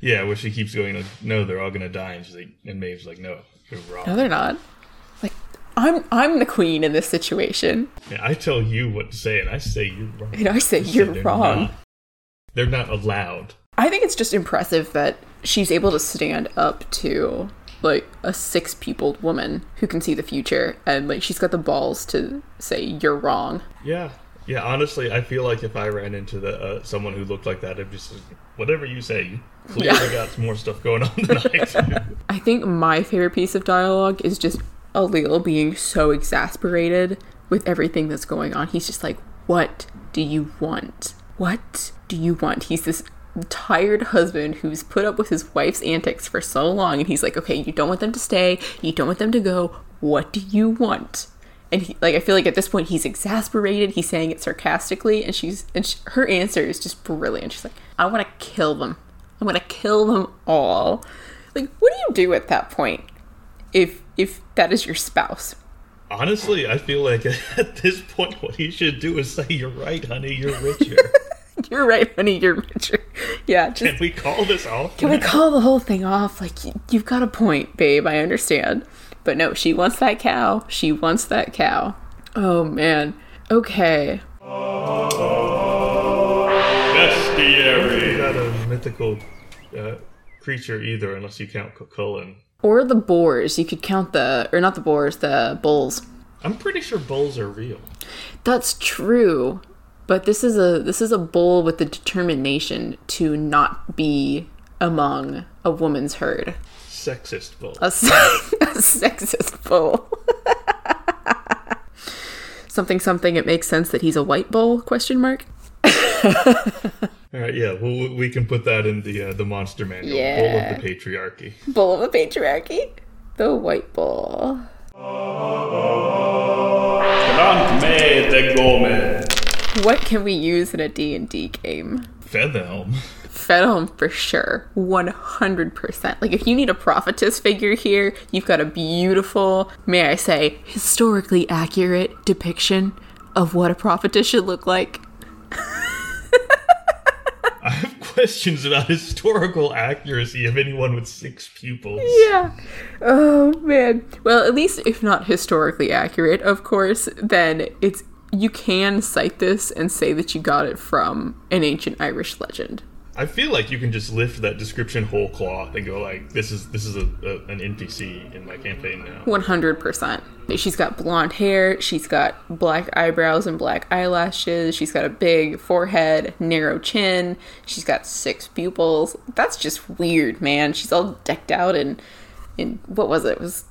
Yeah, where she keeps going, like, no, they're all gonna die, and she's like, and Maeve's like, no, you're wrong. No, they're not. Like, I'm I'm the queen in this situation, Yeah, I tell you what to say, and I say you're wrong. and I say you're they're wrong. not. They're not allowed. I think it's just impressive that she's able to stand up to like a six-peopled woman who can see the future, and like she's got the balls to say you're wrong. Yeah, yeah. Honestly, I feel like if I ran into the uh, someone who looked like that, I'd just whatever you say. Clearly Yeah. *laughs* got some more stuff going on tonight. *laughs* I think my favorite piece of dialogue is just Ailill being so exasperated with everything that's going on. He's just like, What do you want? What do you want? He's this tired husband who's put up with his wife's antics for so long, and he's like, Okay, you don't want them to stay, you don't want them to go. What do you want? And he, like, I feel like at this point he's exasperated. He's saying it sarcastically, and she's and sh her answer is just brilliant. She's like, "I want to kill them. I want to kill them all." Like, what do you do at that point if if that is your spouse? Honestly, I feel like *laughs* at this point, what he should do is say, "You're right, honey. You're richer." *laughs* You're right, honey. You're richer. Yeah, just Can we call this off? can we call the whole thing off? Like, you, you've got a point, babe. I understand, but no, she wants that cow. She wants that cow. Oh man. Okay. Mythical uh, creature either, unless you count Cuchulainn. Or the boars. You could count the, or not the boars, the bulls. I'm pretty sure bulls are real. That's true, but this is a this is a bull with the determination to not be among a woman's herd. Sexist bull. A, se- *laughs* a sexist bull. *laughs* something something. It makes sense that he's a white bull? Question mark. *laughs* All right, yeah, well, we can put that in the uh, the monster manual. Yeah. Bull of the patriarchy. Bull of the patriarchy. The white bull. Grant me the Gomen. What can we use in a D&D game? Fedelm. Fedelm for sure. 100%. Like, if you need a prophetess figure here, you've got a beautiful, may I say, historically accurate depiction of what a prophetess should look like. *laughs* I have questions about historical accuracy of anyone with six pupils. Yeah. Oh, man. Well, at least if not historically accurate, of course, then it's. You can cite this and say that you got it from an ancient Irish legend. I feel like you can just lift that description whole cloth and go like, "This is this is a, a an NPC in my campaign now." 100%. She's got blonde hair, she's got black eyebrows and black eyelashes, she's got a big forehead, narrow chin, she's got six pupils. That's just weird, man. She's all decked out in in what was it? It was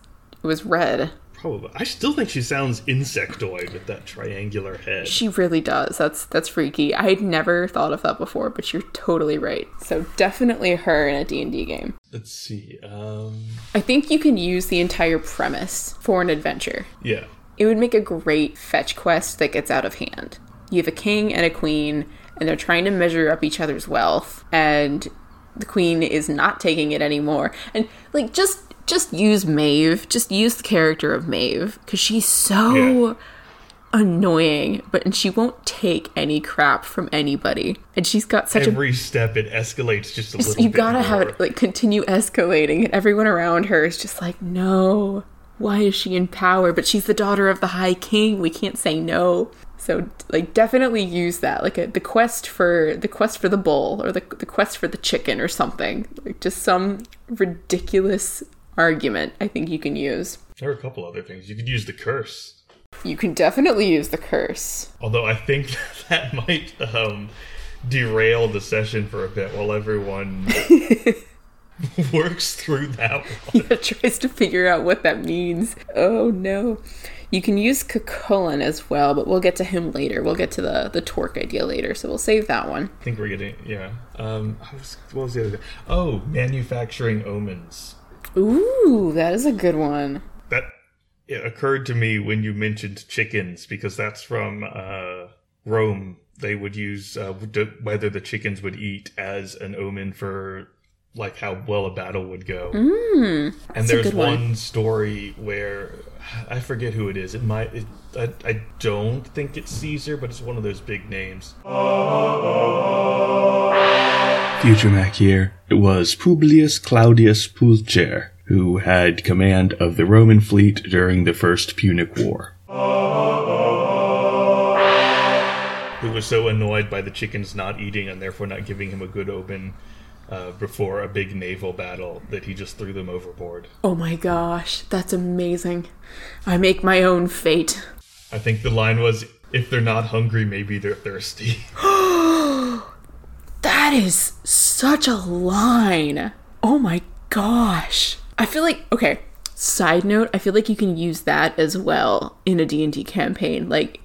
it was red. Probably. I still think she sounds insectoid with that triangular head. She really does. That's that's freaky. I had never thought of that before, but you're totally right. So definitely her in a D&D game. Let's see. Um, I think you can use the entire premise for an adventure. yeah. it would make a great fetch quest that gets out of hand. You have a king and a queen, and they're trying to measure up each other's wealth, and the queen is not taking it anymore. And like, just just use Maeve, just use the character of Maeve, because she's so Yeah. annoying, but and she won't take any crap from anybody, and she's got such a Every step it escalates just a little bit. you gotta have it like continue escalating and everyone around her is just like no why is she in power but she's the daughter of the high king we can't say no so like definitely use that like a, the quest for the quest for the bull or the, the quest for the chicken or something like just some ridiculous argument i think you can use There are a couple other things. You could use the curse. you can definitely use the curse Although I think *laughs* that might um, derail the session for a bit while everyone *laughs* works through that one. tries to figure out what that means. Oh no. You can use Cuchulainn as well, but we'll get to him later. We'll get to the, the torque idea later, so we'll save that one. I think we're getting yeah. Um, what was the other thing? Oh, manufacturing omens. Ooh, that is a good one. That it occurred to me when you mentioned chickens because that's from uh, Rome. They would use uh, whether the chickens would eat as an omen for like how well a battle would go. Mm, and there's one, one. story where I forget who it is. It might. It, I, I don't think it's Caesar, but it's one of those big names. Future Mac here. It was Publius Claudius Pulcher who had command of the Roman fleet during the First Punic War. Who was so annoyed by the chickens not eating and therefore not giving him a good open uh, before a big naval battle that he just threw them overboard. Oh my gosh, that's amazing. I make my own fate. I think the line was, if they're not hungry, maybe they're thirsty. *laughs* *gasps* That is such a line. Oh my gosh. I feel like okay, side note, I feel like you can use that as well in a D&D campaign. Like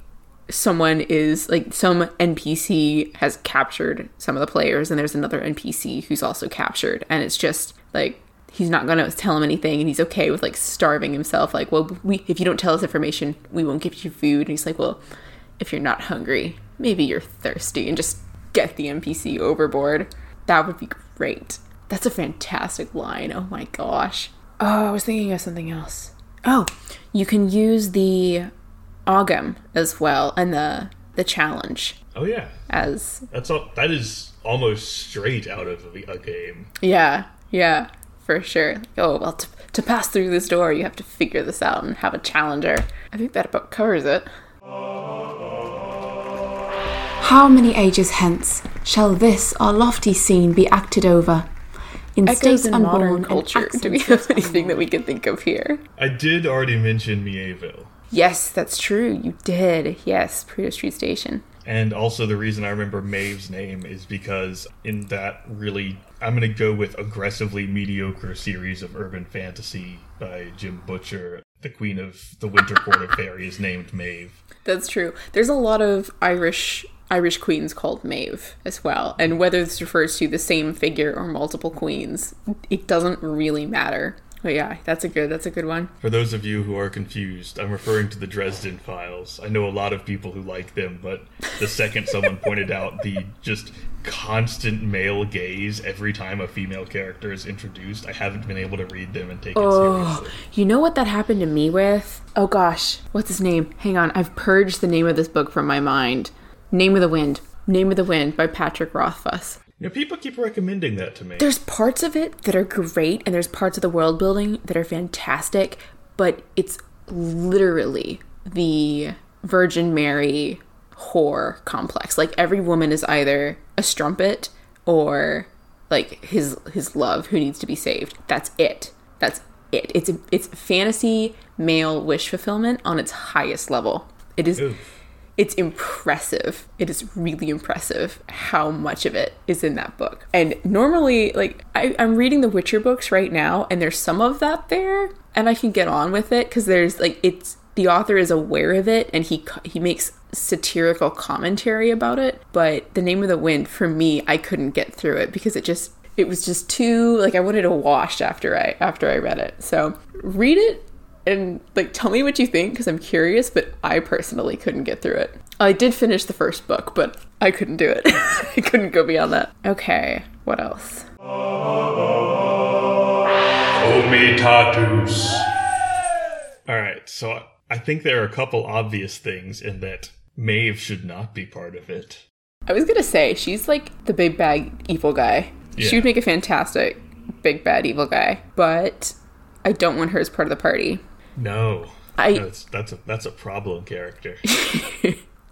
someone is like some NPC has captured some of the players and there's another NPC who's also captured and it's just like he's not going to tell him anything and he's okay with like starving himself like well we if you don't tell us information we won't give you food and he's like well if you're not hungry maybe you're thirsty and just get the npc overboard. That would be great. That's a fantastic line. Oh my gosh. Oh i was thinking of something else. Oh you can use the ogham as well and the the challenge oh yeah, as that's all. That is almost straight out of a, a game. Yeah, yeah, for sure. Oh, well, to, to pass through this door, you have to figure this out and have a challenger. I think that about covers it. How many ages hence shall this our lofty scene be acted over? In Echoes states in unborn modern culture. *laughs* Do we have yet anything that we can think of here? I did already mention Mieville. Yes, that's true. You did. Yes, Perdido Street Station. And also, the reason I remember Maeve's name is because in that really, I'm going to go with aggressively mediocre series of urban fantasy by Jim Butcher. The queen of the Winter Court of Fairy is named Maeve. That's true. There's a lot of Irish Irish queens called Maeve as well, and whether this refers to the same figure or multiple queens, it doesn't really matter. But yeah, that's a good that's a good one. For those of you who are confused, I'm referring to the Dresden Files. I know a lot of people who like them, but the second someone *laughs* pointed out the just constant male gaze every time a female character is introduced, I haven't been able to read them and take it Oh, seriously. you know what that happened to me with? Oh gosh, what's his name? Hang on, I've purged the name of this book from my mind. Name of the Wind. Name of the Wind by Patrick Rothfuss. You know, people keep recommending that to me. There's parts of it that are great, and there's parts of the world building that are fantastic, but it's literally the Virgin Mary whore complex. Like every woman is either a strumpet or like his his love who needs to be saved. That's it. That's it. It's a, it's fantasy male wish fulfillment on its highest level. It is. It's impressive. It is really impressive how much of it is in that book. And normally, like, I, I'm reading the Witcher books right now, and there's some of that there, and I can get on with it because there's like it's the author is aware of it, and he he makes satirical commentary about it. But the name of the wind for me, I couldn't get through it because it just it was just too like I wanted to wash after I after I read it. So read it and like tell me what you think because I'm curious, but I personally couldn't get through it. I did finish the first book, but I couldn't do it. *laughs* I couldn't go beyond that. Okay, what else? Comitatus. All right, so I- I think there are a couple obvious things in that Maeve should not be part of it. I was gonna say she's like the big bad evil guy. Yeah. She would make a fantastic big bad evil guy, but I don't want her as part of the party. No, I- that's that's a that's a problem character. *laughs*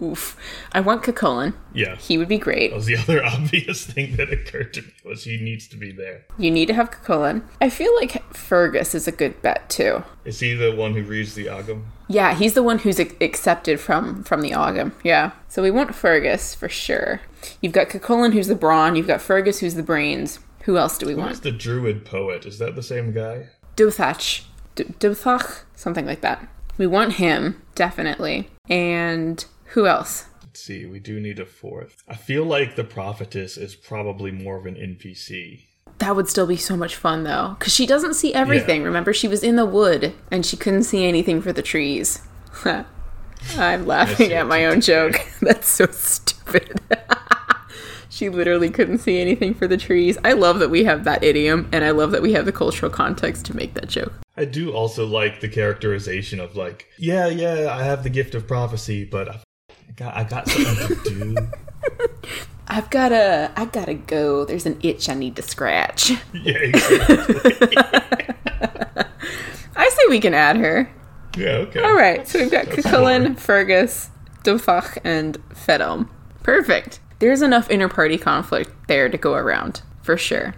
Oof. I want Cuchulainn. Yeah, He would be great. that was the *laughs* other obvious thing that occurred to me was he needs to be there. You need to have Cuchulainn. I feel like Fergus is a good bet too. Is he the one who reads the Ogham? Yeah, he's the one who's ac- accepted from from the Ogham. Yeah. So we want Fergus for sure. You've got Cuchulainn who's the brawn, you've got Fergus who's the brains. Who else do we Who's want? the druid poet? Is that the same guy? Duthach. D- Something like that. We want him, definitely. And who else? Let's see, we do need a fourth. I feel like the prophetess is probably more of an NPC. That would still be so much fun though, because she doesn't see everything. Remember, she was in the wood and she couldn't see anything for the trees. *laughs* I'm laughing at my own joke. *laughs* That's so stupid. *laughs* She literally couldn't see anything for the trees. I love that we have that idiom, and I love that we have the cultural context to make that joke. I do also like the characterization of like, yeah, yeah, I have the gift of prophecy, but I got I got something to do. *laughs* I've gotta, I gotta go. There's an itch I need to scratch. *laughs* Yeah, exactly. *laughs* I say we can add her. yeah, okay. All right, so we've got Cuchulainn. Fergus, Dofach, and Fedom. Perfect. There's enough inter-party conflict there to go around, for sure.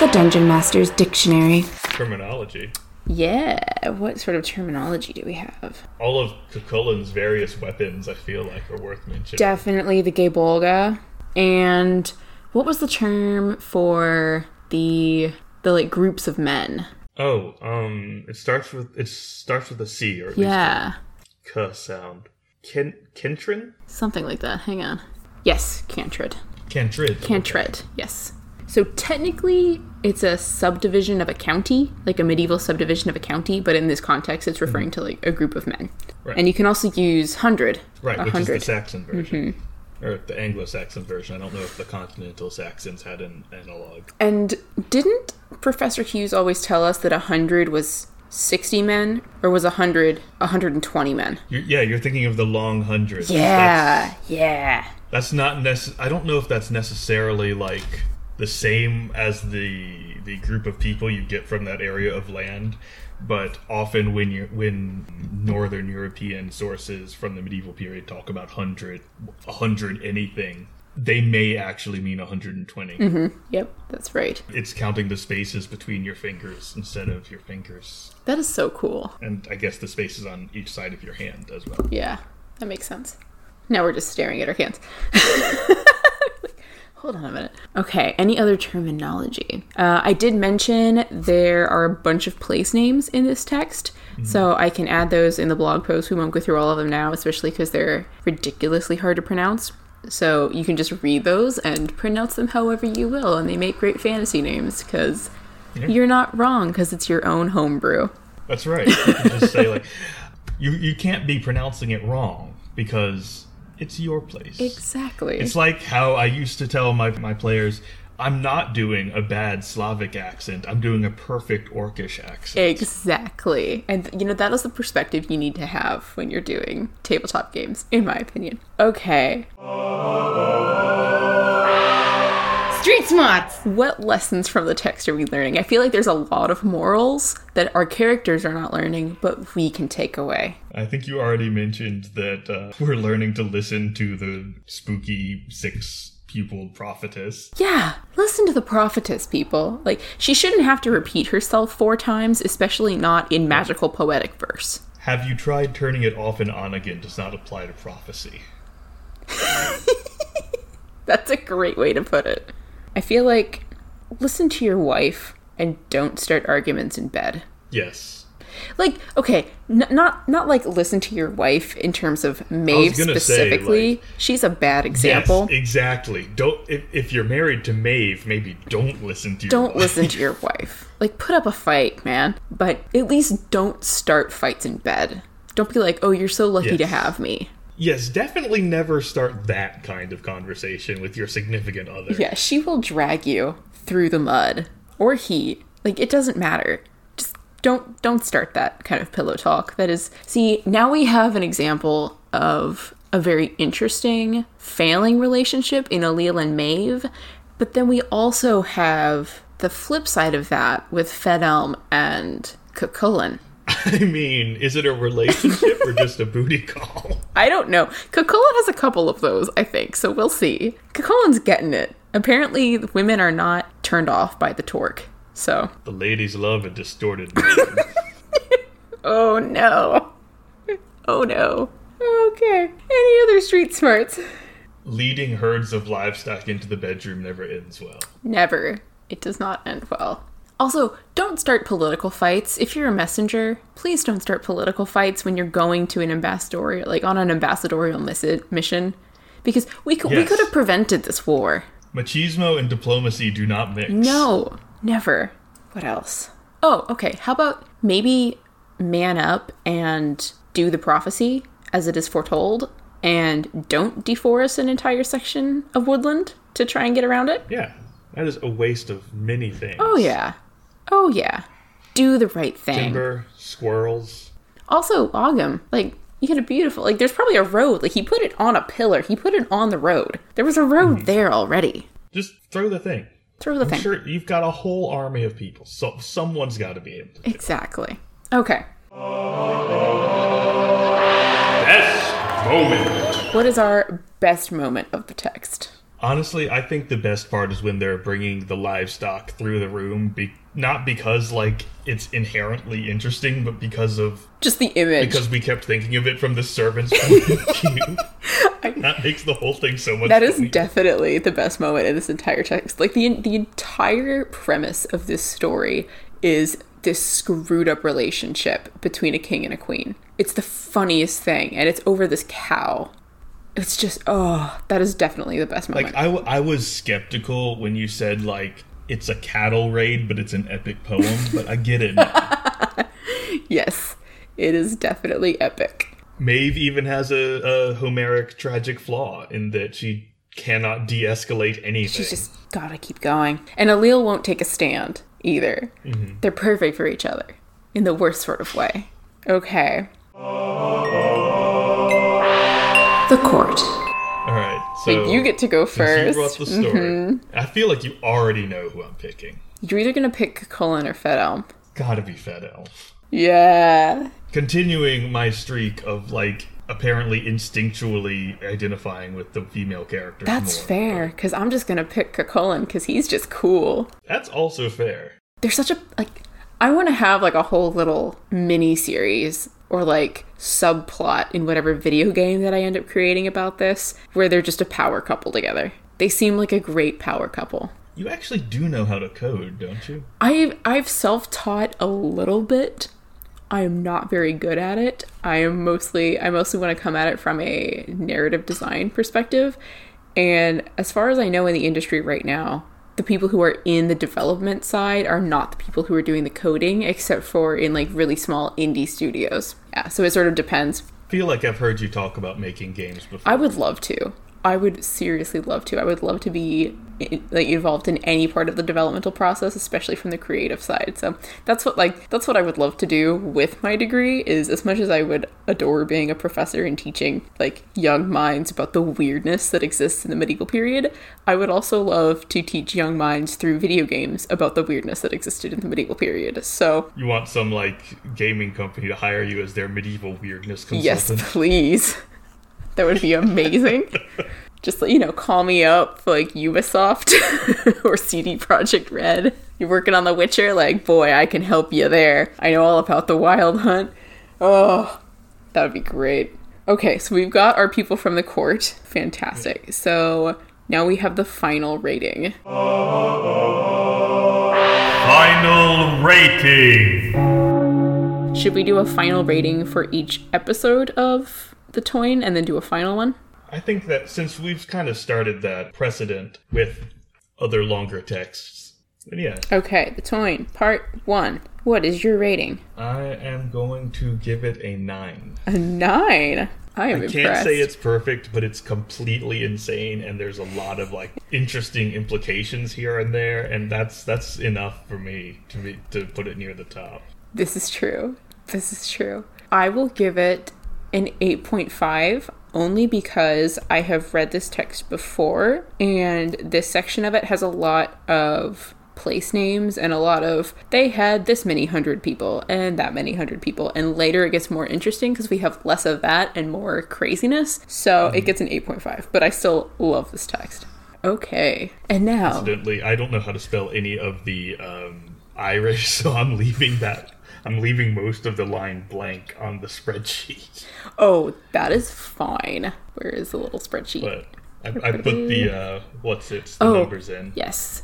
The Dungeon Master's Dictionary. terminology. Yeah, what sort of terminology do we have? All of Cuchulainn's various weapons, I feel like, are worth mentioning. Definitely the gae bolga. And what was the term for the the like groups of men? oh, um, it starts with it starts with a C or at least Yeah, a K sound. Kentrin? something like that. Hang on. Yes, cantred. Cantrid. Cantred, yes. So technically, it's a subdivision of a county, like a medieval subdivision of a county, but in this context, it's referring mm-hmm. to like a group of men. Right. And you can also use hundred. Right, a which is the. Saxon version. Mm-hmm. Or the Anglo-Saxon version. I don't know if the continental Saxons had an analog. And didn't Professor Hughes always tell us that a hundred was sixty men, or was a hundred a hundred and twenty men? You're, yeah, you're thinking of the long hundreds. Yeah, yeah. That's, that's not necess- I don't know if that's necessarily like the same as the the group of people you get from that area of land, but often when you when northern European sources from the medieval period talk about hundred, a hundred anything, they may actually mean 120. Yep, that's right. It's counting the spaces between your fingers instead of your fingers. That is so cool. And I guess the spaces on each side of your hand as well. Yeah, that makes sense. Now we're just staring at our hands. Like, *laughs* Hold on a minute. Okay, any other terminology? Uh, I did mention there are a bunch of place names in this text, so I can add those in the blog post. We won't go through all of them now, especially because they're ridiculously hard to pronounce. So you can just read those and pronounce them however you will, and they make great fantasy names because you're not wrong because it's your own homebrew. That's right. You can just say like you you can't be pronouncing it wrong because it's your place. Exactly. It's like how I used to tell my my players I'm not doing a bad Slavic accent. I'm doing a perfect Orcish accent. Exactly. And you know, that is the perspective you need to have when you're doing tabletop games, in my opinion. Okay. Street smarts! What lessons from the text are we learning? I feel like there's a lot of morals that our characters are not learning, but we can take away. I think you already mentioned that uh, we're learning to listen to the spooky six pupiled prophetess. Yeah, listen to the prophetess, people. Like, she shouldn't have to repeat herself four times, especially not in magical poetic verse. Have you tried turning it off and on again does not apply to prophecy. *laughs* That's a great way to put it. I feel like listen to your wife and don't start arguments in bed. Yes. Like, okay, n- not not like listen to your wife in terms of Maeve gonna say, specifically. like- She's a bad example. Yes, exactly. Don't if, if you're married to Maeve, maybe don't listen to your Don't wife. listen to your *laughs* wife. Like, put up a fight, man. But at least don't start fights in bed. Don't be like, oh, you're so lucky to have me. Yes, definitely never start that kind of conversation with your significant other. Yeah, she will drag you through the mud or heat. Like it doesn't matter. Don't don't start that kind of pillow talk. That is see, now we have an example of a very interesting failing relationship in Ailill and Maeve, but then we also have the flip side of that with Fedelm and Cuchulainn. *laughs* I mean, is it a relationship or just a booty call? *laughs* I don't know. Cuchulainn has a couple of those, I think, so we'll see. Cuchulainn's getting it. Apparently, women are not turned off by the torque. So, The ladies love a distorted *laughs* oh no. Oh no. Okay. Any other street smarts? Leading herds of livestock into the bedroom never ends well. Never. It does not end well. Also, don't start political fights. If you're a messenger, please don't start political fights when you're going to an ambassadorial, like on an ambassadorial missi- mission, because we could we could have prevented this war. Machismo and diplomacy do not mix. No, never. What else? Oh, okay. How about maybe man up and do the prophecy as it is foretold? and don't deforest an entire section of woodland to try and get around it. Yeah, that is a waste of many things. Oh yeah. Oh yeah. Do the right thing. Timber, squirrels. Also, Ogham, like you had a beautiful like there's probably a road. Like he put it on a pillar. He put it on the road. There was a road hmm. there already. Just throw the thing. Throw the I'm thing. sure you've got a whole army of people, so someone's got to be able. to. Exactly. Okay. Best moment. What is our best moment of the text? Honestly, I think the best part is when they're bringing the livestock through the room, be- not because like it's inherently interesting, but because of Just the image. because we kept thinking of it from the servant's point of *laughs* view. *laughs* that makes the whole thing so much. That is funnier. definitely the best moment in this entire text. Like the the entire premise of this story is this screwed up relationship between a king and a queen. It's the funniest thing, and it's over this cow. It's just oh, that is definitely the best moment. like I, w- I was skeptical when you said like it's a cattle raid, but it's an epic poem. *laughs* but I get it. *laughs* Yes, it is definitely epic. Maeve even has a, a Homeric tragic flaw in that she cannot de-escalate anything. She's just gotta keep going. And Ailill won't take a stand either. Mm-hmm. They're perfect for each other in the worst sort of way. Okay. The court. All right, so you get to go first. You brought the story. Mm-hmm. I feel like you already know who I'm picking. You're either gonna pick Cullen or Fedelm. Gotta be Fedelm. Yeah. Continuing my streak of like apparently instinctually identifying with the female character. That's more. fair, because I'm just gonna pick Cullen because he's just cool. That's also fair. There's such a like I wanna have like a whole little mini series or like subplot in whatever video game that I end up creating about this, where they're just a power couple together. They seem like a great power couple. You actually do know how to code, don't you? I've I've self-taught a little bit. I am not very good at it. I am mostly I mostly want to come at it from a narrative design perspective. And as far as I know in the industry right now, the people who are in the development side are not the people who are doing the coding except for in like really small indie studios. Yeah, so it sort of depends. I feel like I've heard you talk about making games before. I would love to. I would seriously love to. I would love to be like involved in any part of the developmental process, especially from the creative side. So that's what like that's what I would love to do with my degree. Is as much as I would adore being a professor and teaching like young minds about the weirdness that exists in the medieval period, I would also love to teach young minds through video games about the weirdness that existed in the medieval period. So You want some like gaming company to hire you as their medieval weirdness consultant. Yes, please. That would be amazing. Just you know, call me up for like Ubisoft *laughs* or CD Projekt Red. You're working on The Witcher, like boy, I can help you there. I know all about the Wild Hunt. Oh, that would be great. Okay, so we've got our people from the court. Fantastic. So now we have the final rating. Final rating. Should we do a final rating for each episode of the Táin and then do a final one? I think that since we've kind of started that precedent with other longer texts, then yeah, Okay, the Táin, part one. What is your rating? I am going to give it a nine. A nine. I am I impressed. can't say it's perfect, but it's completely insane, and there's a lot of like interesting implications here and there, and that's that's enough for me to be, to put it near the top. This is true. This is true. I will give it an 8.5 only because I have read this text before and this section of it has a lot of place names and a lot of they had this many hundred people and that many hundred people. And later it gets more interesting because we have less of that and more craziness. So it gets an 8.5 but i still love this text. Okay and now Incidentally, I don't know how to spell any of the um, Irish, *laughs* so I'm leaving that. I'm leaving most of the line blank on the spreadsheet, oh that is fine where is the little spreadsheet but I, I put the uh, what's it the Oh. numbers in. yes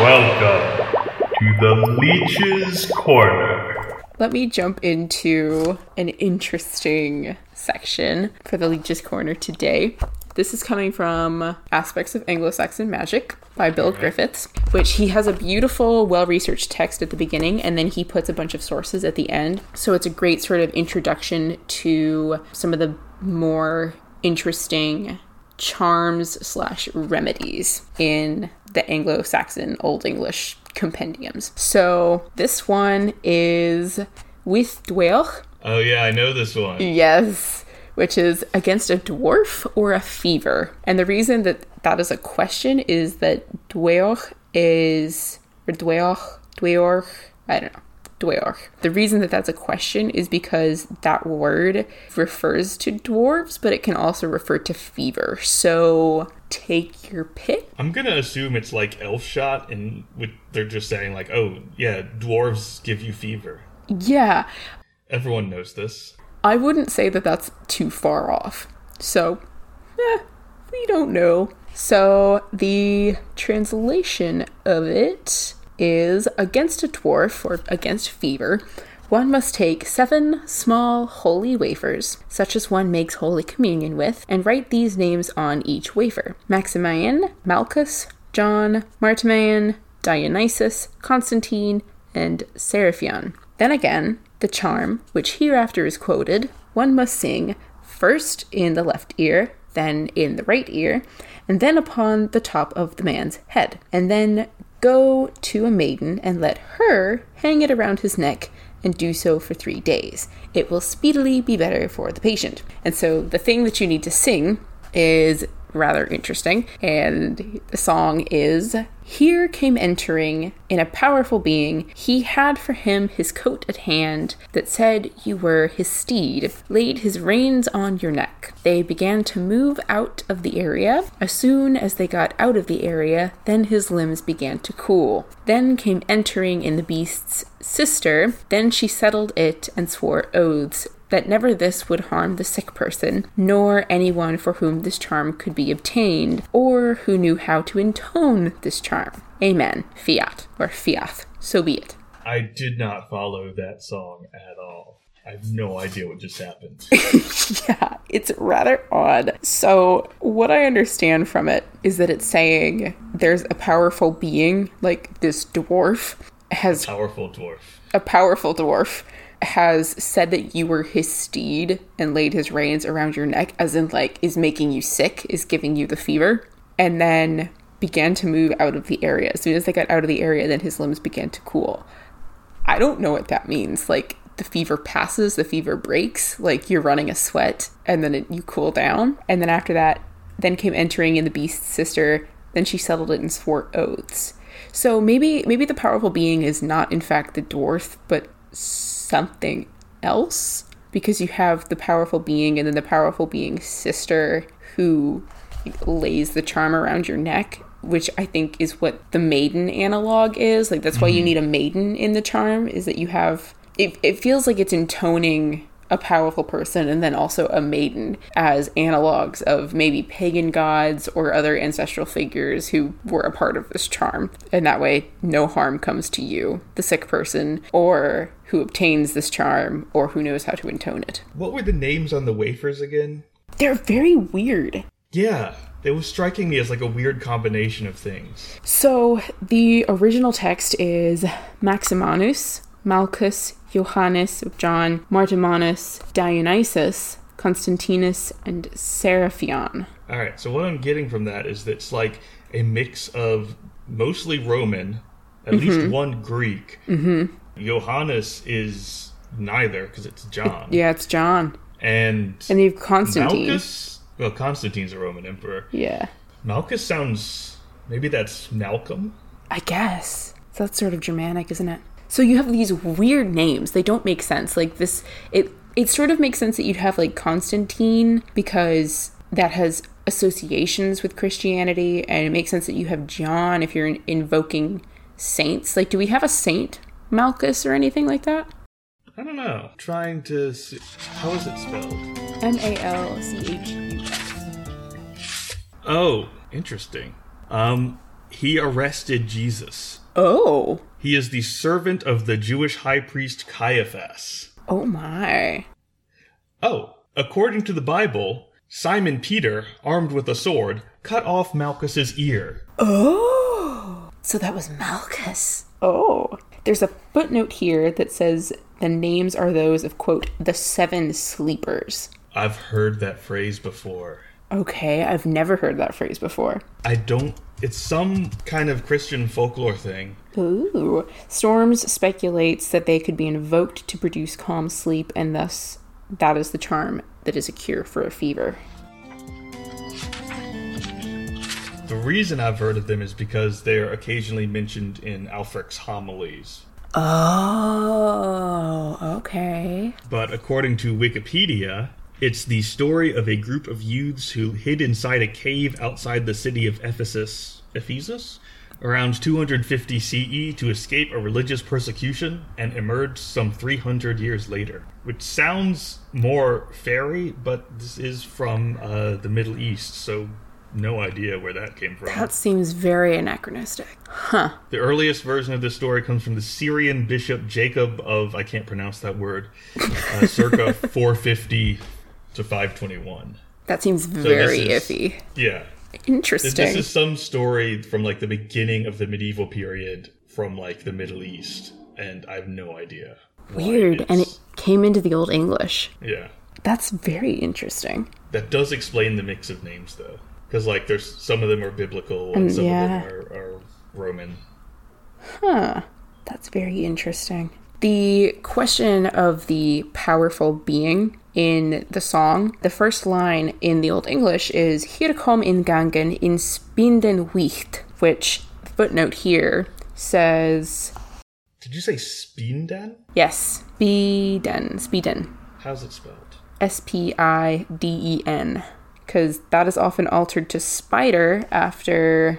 Welcome to the Leech's Corner. Let me jump into an interesting section for the Leech's Corner today. This is coming from Aspects of Anglo Saxon Magic by Bill Griffiths, which he has a beautiful, well researched text at the beginning and then he puts a bunch of sources at the end. So it's a great sort of introduction to some of the more interesting charms slash remedies in the Anglo Saxon Old English compendiums. So this one is with dweoch. Oh yeah, I know this one. Yes, which is against a dwarf or a fever. And the reason that that is a question is that dweoch is or dweoch, dweorch, I don't know. Dweorch. The reason that that's a question is because that word refers to dwarves, but it can also refer to fever. So take your pick. I'm gonna assume it's like elf shot, and with, they're just saying like, oh yeah, dwarves give you fever. Yeah, Everyone knows this. I wouldn't say that that's too far off. So, eh, we don't know. So, the translation of it is against a dwarf or against fever. One must take seven small holy wafers, such as one makes Holy Communion with, and write these names on each wafer Maximian, Malchus, John, Martimian, Dionysus, Constantine, and Seraphion. Then again, the charm, which hereafter is quoted, one must sing first in the left ear, then in the right ear, and then upon the top of the man's head, and then go to a maiden and let her hang it around his neck and do so for three days. It will speedily be better for the patient. And so the thing that you need to sing is rather interesting. And the song is Here came entering in a powerful being. He had for him his coat at hand that said you were his steed, laid his reins on your neck. They began to move out of the area. As soon as they got out of the area, then his limbs began to cool. Then came entering in the beast's sister. Then she settled it and swore oaths that never this would harm the sick person, nor anyone for whom this charm could be obtained, or who knew how to intone this charm. Amen. Fiat, or fiat. So be it. I did not follow that song at all. I have no idea what just happened. *laughs* Yeah, it's rather odd. So, what I understand from it is that it's saying there's a powerful being, like this dwarf, has Powerful dwarf. a powerful dwarf has said that you were his steed and laid his reins around your neck, as in, like, is making you sick, is giving you the fever, and then began to move out of the area. As soon as they got out of the area, then his limbs began to cool. I don't know what that means. Like, the fever passes, the fever breaks, like, you're running a sweat, and then it, you cool down. And then after that, then came entering in the beast's sister, then she settled it and swore oaths. So maybe maybe the powerful being is not in fact the dwarf, but something else because you have the powerful being and then the powerful being's sister who lays the charm around your neck which i think is what the maiden analog is. Like that's why you mm-hmm. need a maiden in the charm is that you have it, it feels like it's intoning a powerful person and then also a maiden as analogs of maybe pagan gods or other ancestral figures who were a part of this charm. And that way, no harm comes to you, the sick person, or who obtains this charm, or who knows how to intone it. What were the names on the wafers again? They're very weird. Yeah, it was striking me as like a weird combination of things. So the original text is Maximanus, Malchus, Johannes, John, Martimanus, Dionysus, Constantinus, and Seraphion. All right, so what I'm getting from that is that it's like a mix of mostly Roman, at least one Greek. Mm-hmm. Johannes is neither because it's John. Yeah, it's John. And, And you have Constantine. Malchus. Well, Constantine's a Roman emperor. Yeah. Malchus sounds. Maybe that's Malcolm. I guess. So that's sort of Germanic, isn't it? So you have these weird names. They don't make sense. Like this it it sort of makes sense that you'd have like Constantine because that has associations with Christianity and it makes sense that you have John if you're in- invoking saints. Like do we have a saint Malchus or anything like that? I don't know. Trying to. See, how is it spelled? M A L C H U S. Oh, interesting. Um, he arrested Jesus. Oh. He is the servant of the Jewish high priest Caiaphas. Oh my. Oh, according to the Bible, Simon Peter, armed with a sword, cut off Malchus's ear. Oh, so that was Malchus. Oh, there's a footnote here that says the names are those of quote the seven sleepers. I've heard that phrase before. Okay, I've never heard that phrase before. I don't. It's some kind of Christian folklore thing. Ooh. Storms speculates that they could be invoked to produce calm sleep, and thus that is the charm that is a cure for a fever. The reason I've heard of them is because they are occasionally mentioned in Ælfric's homilies. Oh, okay. But according to Wikipedia, it's the story of a group of youths who hid inside a cave outside the city of Ephesus, Ephesus, around 250 CE to escape a religious persecution and emerged some 300 years later. Which sounds more fairy, but this is from uh, the Middle East, so no idea where that came from. That seems very anachronistic. Huh. The earliest version of this story comes from the Syrian bishop Jacob of, I can't pronounce that word, uh, circa *laughs* 450 to 521. That seems very is- iffy. Yeah. Interesting. this is some story from like the beginning of the medieval period from like the Middle East, and I have no idea. Weird. And it came into the Old English. yeah, That's very interesting. that does explain the mix of names though, because like there's some of them are biblical and um, some yeah. of them are, are Roman. Huh. That's very interesting. The question of the powerful being in the song, the first line in the Old English is Hier kom in gangen in spinden wicht, which footnote here says Did you say spinden? yes, spiden, spiden, How's it spelled? S P I D E N, because that is often altered to spider after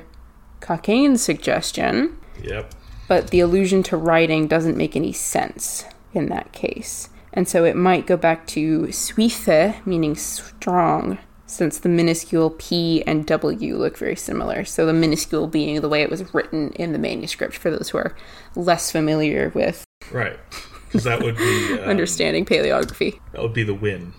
Cockayne's suggestion. Yep. but the allusion to writing doesn't make any sense in that case. And so it might go back to suithe, meaning strong, since the minuscule P and W look very similar. So the minuscule being the way it was written in the manuscript for those who are less familiar with Right. Because that would be *laughs* um, understanding paleography. that would be the win.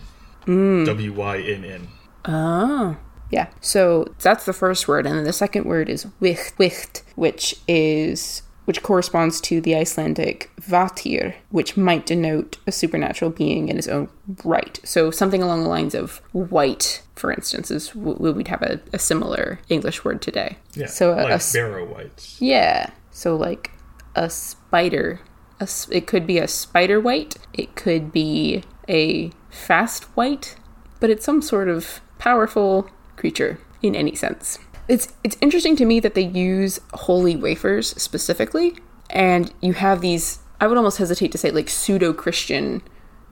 Mm. W Y N N. Oh. Yeah. So that's the first word, and then the second word is wicht, wicht, which is which corresponds to the Icelandic vættir, which might denote a supernatural being in his own right. So something along the lines of wight, for instance, is w- we'd have a, a similar English word today. Yeah. So a, like a s- barrow wights. yeah. So like a spider. A, it could be a spider wight. It could be a fast wight, but it's some sort of powerful creature in any sense. It's it's interesting to me that they use holy wafers specifically, and you have these. I would almost hesitate to say like pseudo Christian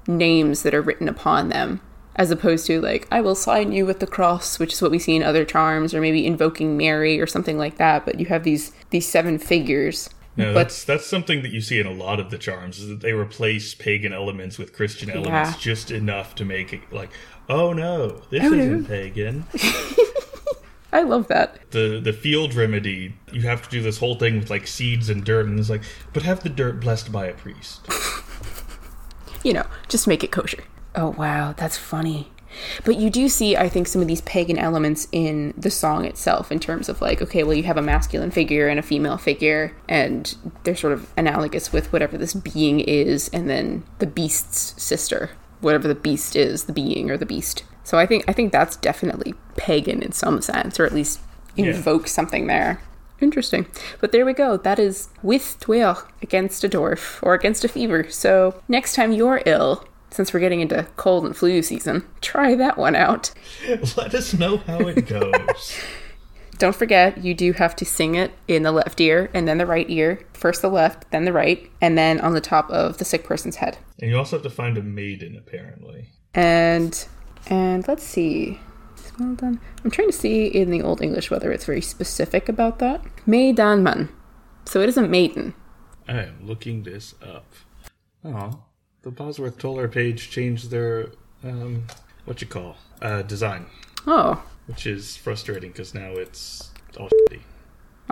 names that are written upon them as opposed to like i will sign you with the cross which is what we see in other charms or maybe invoking mary or something like that but you have these these seven figures No, but that's that's something that you see in a lot of the charms is that they replace pagan elements with Christian elements Yeah. just enough to make it like, oh no, this Oh, isn't no. pagan. *laughs* i love that. The the field remedy, you have to do this whole thing with like seeds and dirt, and it's like, but have the dirt blessed by a priest. *laughs* you know just make it kosher. Oh wow that's funny. But you do see i think some of these pagan elements in the song itself in terms of like okay well you have a masculine figure and a female figure and they're sort of analogous with whatever this being is and then the beast's sister whatever the beast is the being or the beast. So i think i think that's definitely pagan in some sense or at least invoke something there Interesting. But there we go. That is with Twill against a dwarf or against a fever. So next time you're ill, since we're getting into cold and flu season, try that one out. *laughs* Let us know how it goes. *laughs* Don't forget, you do have to sing it in the left ear and then the right ear. First the left, then the right, and then on the top of the sick person's head. and you also have to find a maiden, apparently. And and let's see. Well done. I'm trying to see in the Old English whether it's very specific about that. Maidanman. So it isn't maiden. I am looking this up. Oh, the Bosworth Toller page changed their um, what you call uh, design, Oh, which is frustrating because now it's all shitty.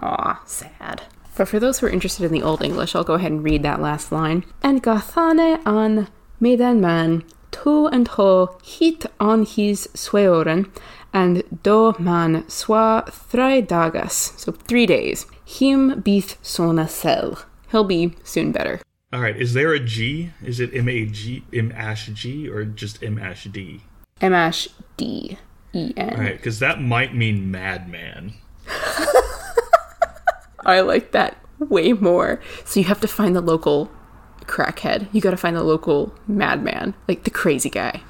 Aw, sad. But for those who are interested in the Old English, I'll go ahead and read that last line. And gathane an medan man to and ho hit on his sveoren, and do man swa thri dagas, so three days. Him beeth sona sel. He'll be soon better. All right, is there a G? Is it M A G M ash G or just M ash D? M ash D E N. All right, because that might mean madman. *laughs* I like that way more. So you have to find the local crackhead. You got to find the local madman, like the crazy guy.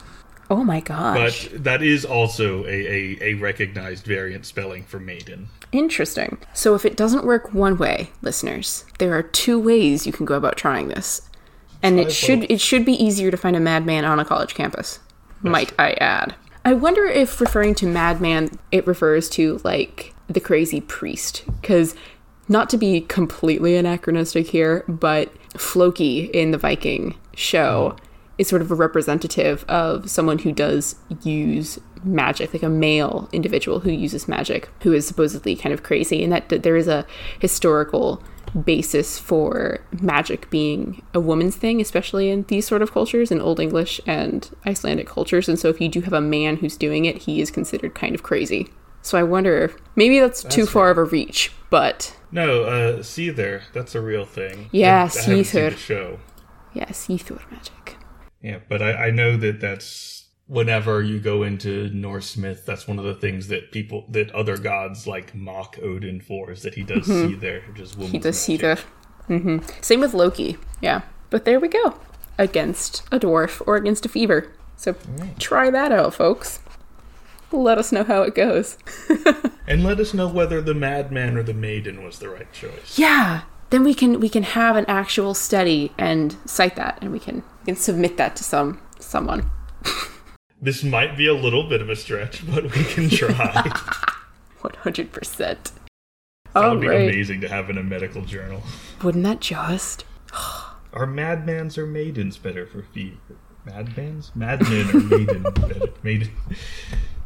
Oh my gosh. But that is also a, a, a recognized variant spelling for maiden. Interesting. So if it doesn't work one way, listeners, there are two ways you can go about trying this. And it should it should be easier to find a madman on a college campus. Might I add. I wonder if referring to madman it refers to like the crazy priest cuz not to be completely anachronistic here, but Floki in the Viking show uh-huh. is sort of a representative of someone who does use magic, like a male individual who uses magic, who is supposedly kind of crazy, and that, that there is a historical basis for magic being a woman's thing, especially in these sort of cultures, in Old English and Icelandic cultures. And so, if you do have a man who's doing it, he is considered kind of crazy. So I wonder if maybe that's, too far of a reach, but No, uh, see there. That's a real thing. Yeah, I, I Seiðr. the show. yeah, seiðr magic. Yeah, but I, I know that that's whenever you go into Norse myth, that's one of the things that people that other gods like mock Odin for is that he does seiðr, which is He woman's does see magic. the. hmm Same with Loki. Yeah, but there we go. Against a dwarf or against a fever. So try that out, folks. Let us know how it goes. *laughs* And let us know whether the madman or the maiden was the right choice. Yeah. Then we can we can have an actual study and cite that, and we can we can submit that to some someone. *laughs* This might be a little bit of a stretch, but we can *laughs* try. One hundred percent. that All would be right. amazing to have in a medical journal. Wouldn't that just? *sighs* Are madmans or maidens better for fever? Madmans? Madmen or maiden better? Maiden.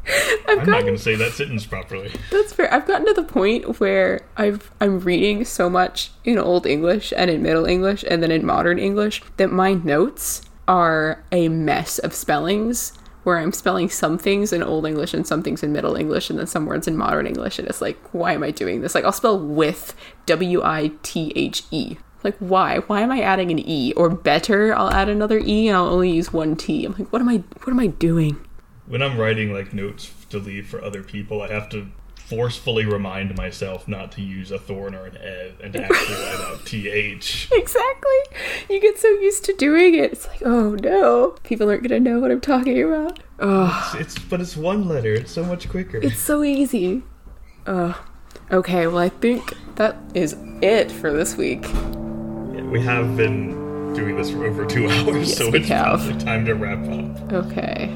*laughs* I'm not going to say that sentence properly. That's fair. I've gotten to the point where I've I'm reading so much in Old English and in Middle English and then in Modern English that my notes are a mess of spellings where I'm spelling some things in Old English and some things in Middle English and then some words in Modern English and it's like why am I doing this? Like I'll spell with W I T H E. Like why? Why am I adding an E? Or better, I'll add another E and I'll only use one T. I'm like what am I what am I doing? When I'm writing like notes to leave for other people, I have to forcefully remind myself not to use a thorn or an eth and to actually write out *laughs* th. Exactly. You get so used to doing it. It's like, oh no, people aren't gonna know what I'm talking about. Oh, It's but it's one letter. It's so much quicker. it's so easy. Ugh. Okay, well, I think that is it for this week. Yeah, we have been doing this for over two *laughs* hours, Yes, so it's probably time to wrap up. Okay.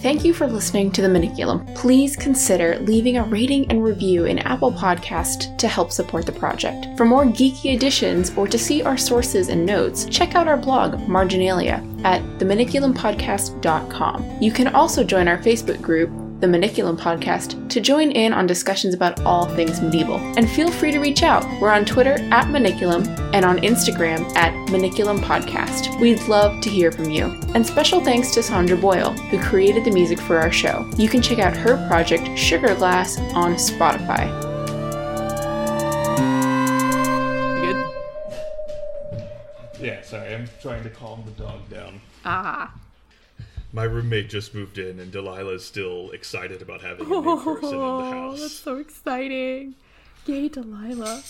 Thank you for listening to The Maniculum. Please consider leaving a rating and review in Apple Podcast to help support the project. For more geeky editions or to see our sources and notes, check out our blog, Marginalia, at themaniculumpodcast.com. You can also join our Facebook group, The Maniculum Podcast, to join in on discussions about all things medieval. And feel free to reach out. We're on Twitter at Maniculum and on Instagram at Maniculum Podcast. We'd love to hear from you. And special thanks to Sandra Boyle, who created the music for our show. You can check out her project, Sugar Glass, on Spotify. Good. Yeah, sorry, I'm trying to calm the dog down. Ah. My roommate just moved in, and Delilah's still excited about having a new person in the *laughs* Oh, house. that's so exciting. Yay, Delilah.